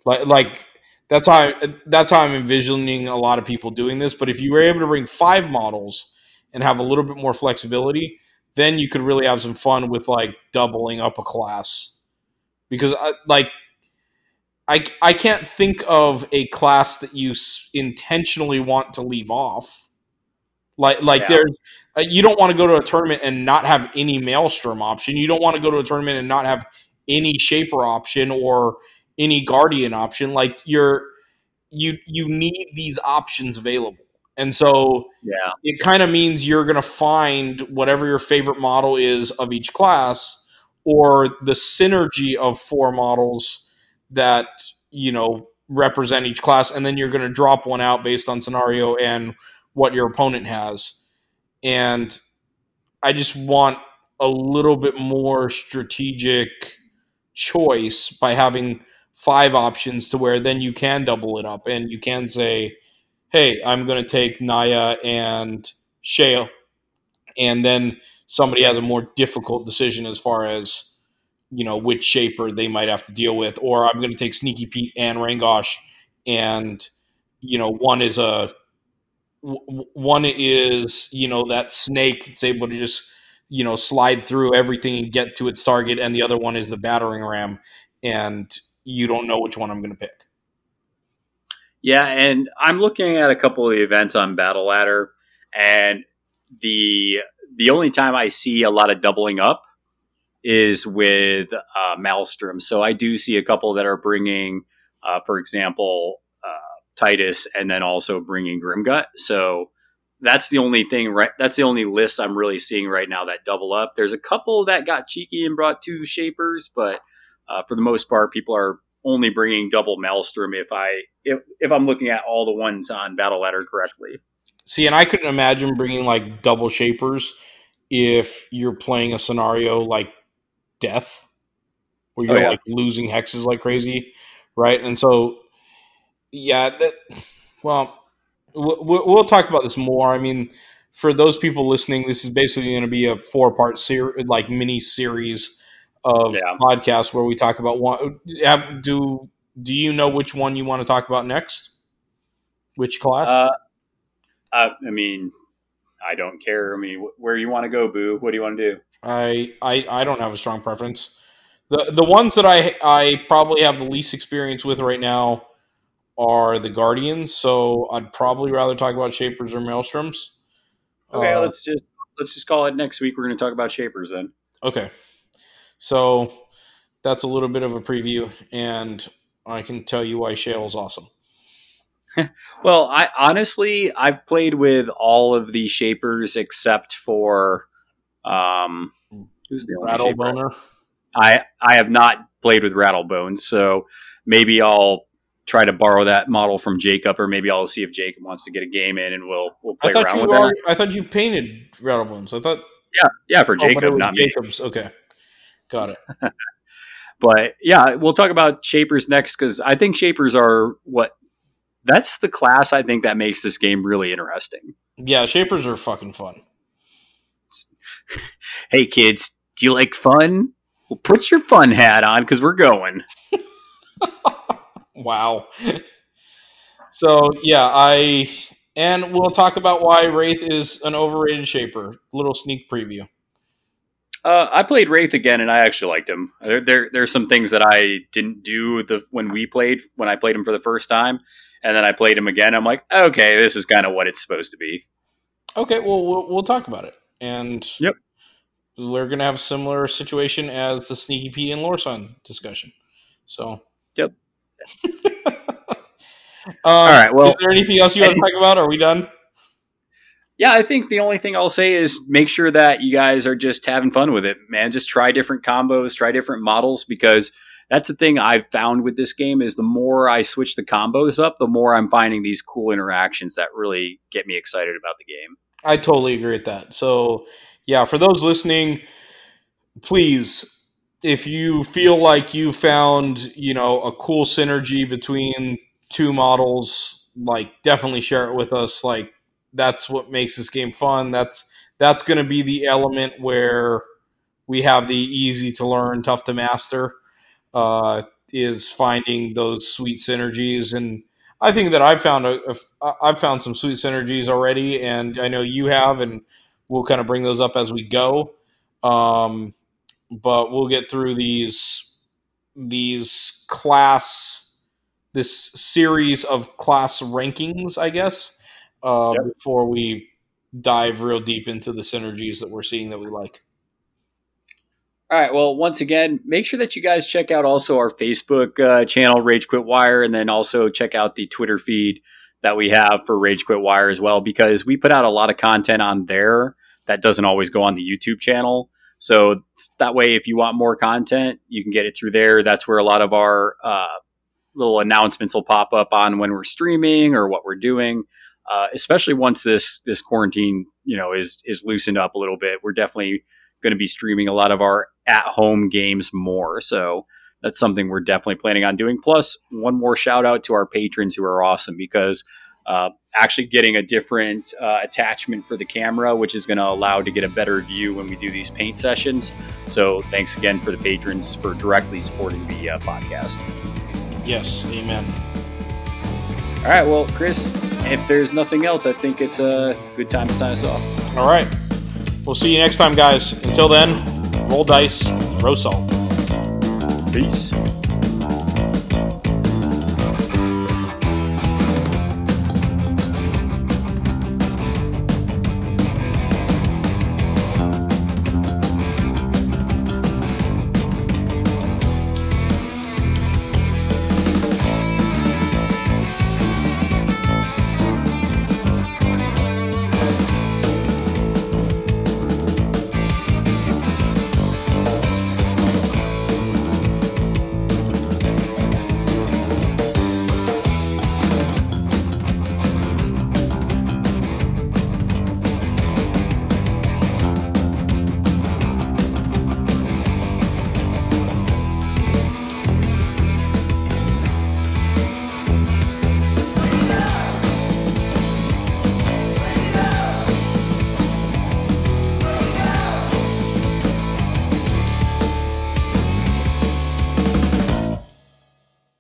Like, like that's how I, that's how I'm envisioning a lot of people doing this. But if you were able to bring five models and have a little bit more flexibility, then you could really have some fun with like doubling up a class. Because I, like I I can't think of a class that you s- intentionally want to leave off. Like like Yeah. there's uh, you don't want to go to a tournament and not have any maelstrom option. You don't want to go to a tournament and not have any shaper option or any guardian option. Like you're you you need these options available. And so Yeah. it kind of means you're going to find whatever your favorite model is of each class or the synergy of four models that you know represent each class and then you're going to drop one out based on scenario and what your opponent has and i just want a little bit more strategic choice by having five options to where then you can double it up and you can say hey i'm going to take naya and Shayle. And then somebody has a more difficult decision as far as you know which shaper they might have to deal with. Or i'm going to take sneaky pete and rangosh. And you know one is a, one is you know that snake that's able to just you know slide through everything and get to its target. And the other one is the battering ram. And you don't know which one i'm going to pick Yeah, and I'm looking at a couple of the events on Battle Ladder, and the the only time I see a lot of doubling up is with uh, Maelstrom. So I do see a couple that are bringing, uh, for example, uh, Titus, and then also bringing Grimgut. So that's the only thing. Right, that's the only list I'm really seeing right now that double up. There's a couple that got cheeky and brought two shapers, but uh, for the most part, people are only bringing double Maelstrom if I if if I'm looking at all the ones on Battle Ladder correctly. See, and I couldn't imagine bringing like double shapers if you're playing a scenario like death, where Oh, you're yeah. like losing hexes like crazy, right? And so, yeah, that. Well, we'll, we'll talk about this more. I mean, for those people listening, this is basically going to be a four part series, like mini series of Yeah. podcasts where we talk about one. have- Do Do you know which one you want to talk about next? Which class? Uh, uh, I mean, I don't care. I mean, where you want to go, Boo? What do you want to do? I, I I don't have a strong preference. The the ones that I I probably have the least experience with right now are the Guardians, so I'd probably rather talk about Shapers or Maelstroms. Okay, Uh, let's just let's just call it next week. We're going to talk about shapers then. okay. So that's a little bit of a preview, and I can tell you why Shayle is awesome. Well, I honestly I've played with all of the shapers except for um who's the only Rattle shaper? boner. I I have not played with Rattlebones, so maybe I'll try to borrow that model from Jacob, or maybe I'll see if Jacob wants to get a game in, and we'll we'll play around with that. I thought you painted Rattlebones. I thought Yeah, yeah, for oh, Jacob, not me. Jacobs. Okay. Got it. But yeah, we'll talk about shapers next because I think shapers are what that's the class I think that makes this game really interesting. Yeah, shapers are fucking fun. Hey kids, do you like fun? Well, put your fun hat on because we're going. Wow. so yeah, I and we'll talk about why Wraith is an overrated shaper. Little sneak preview. Uh, I played Wraith again, and I actually liked him. There, there, there's some things that I didn't do the when we played when I played him for the first time, and then I played him again. I'm like, okay, this is kind of what it's supposed to be. Okay, well we'll, we'll talk about it. And Yep. we're gonna have a similar situation as the Sneaky Pete and Lorsan discussion. So Yep. All right, well- is there anything else you want to talk about? Are we done? Yeah, I think the only thing I'll say is make sure that you guys are just having fun with it, man. Just try different combos, try different models because that's the thing I've found with this game is the more I switch the combos up, the more I'm finding these cool interactions that really get me excited about the game. I totally agree with that. So, yeah, for those listening, please, if you feel like you found, you know, a cool synergy between two models, like definitely share it with us. Like that's what makes this game fun. That's that's going to be the element where we have the easy to learn, tough to master. Uh, is finding those sweet synergies and I think that I've found a, a I've found some sweet synergies already, and I know you have, and we'll kind of bring those up as we go. Um, but we'll get through these these class this series of class rankings, I guess, uh, before we dive real deep into the synergies that we're seeing that we like. All right. Well, once again, make sure that you guys check out also our Facebook uh, channel, Rage Quit Wire, and then also check out the Twitter feed that we have for Rage Quit Wire as well, because we put out a lot of content on there that doesn't always go on the YouTube channel. So that way, if you want more content, you can get it through there. That's where a lot of our uh, little announcements will pop up on when we're streaming or what we're doing. Uh, especially once this this quarantine, you know, is is loosened up a little bit, we're definitely going to be streaming a lot of our at home games more. So that's something we're definitely planning on doing. Plus, one more shout out to our patrons who are awesome because uh, actually getting a different uh, attachment for the camera, which is going to allow to get a better view when we do these paint sessions. So thanks again for the patrons for directly supporting the uh, podcast. Yes, amen. All right, well, Chris, if there's nothing else, I think it's a good time to sign us off. All right, we'll see you next time, guys. Until then, roll dice, throw salt. Peace.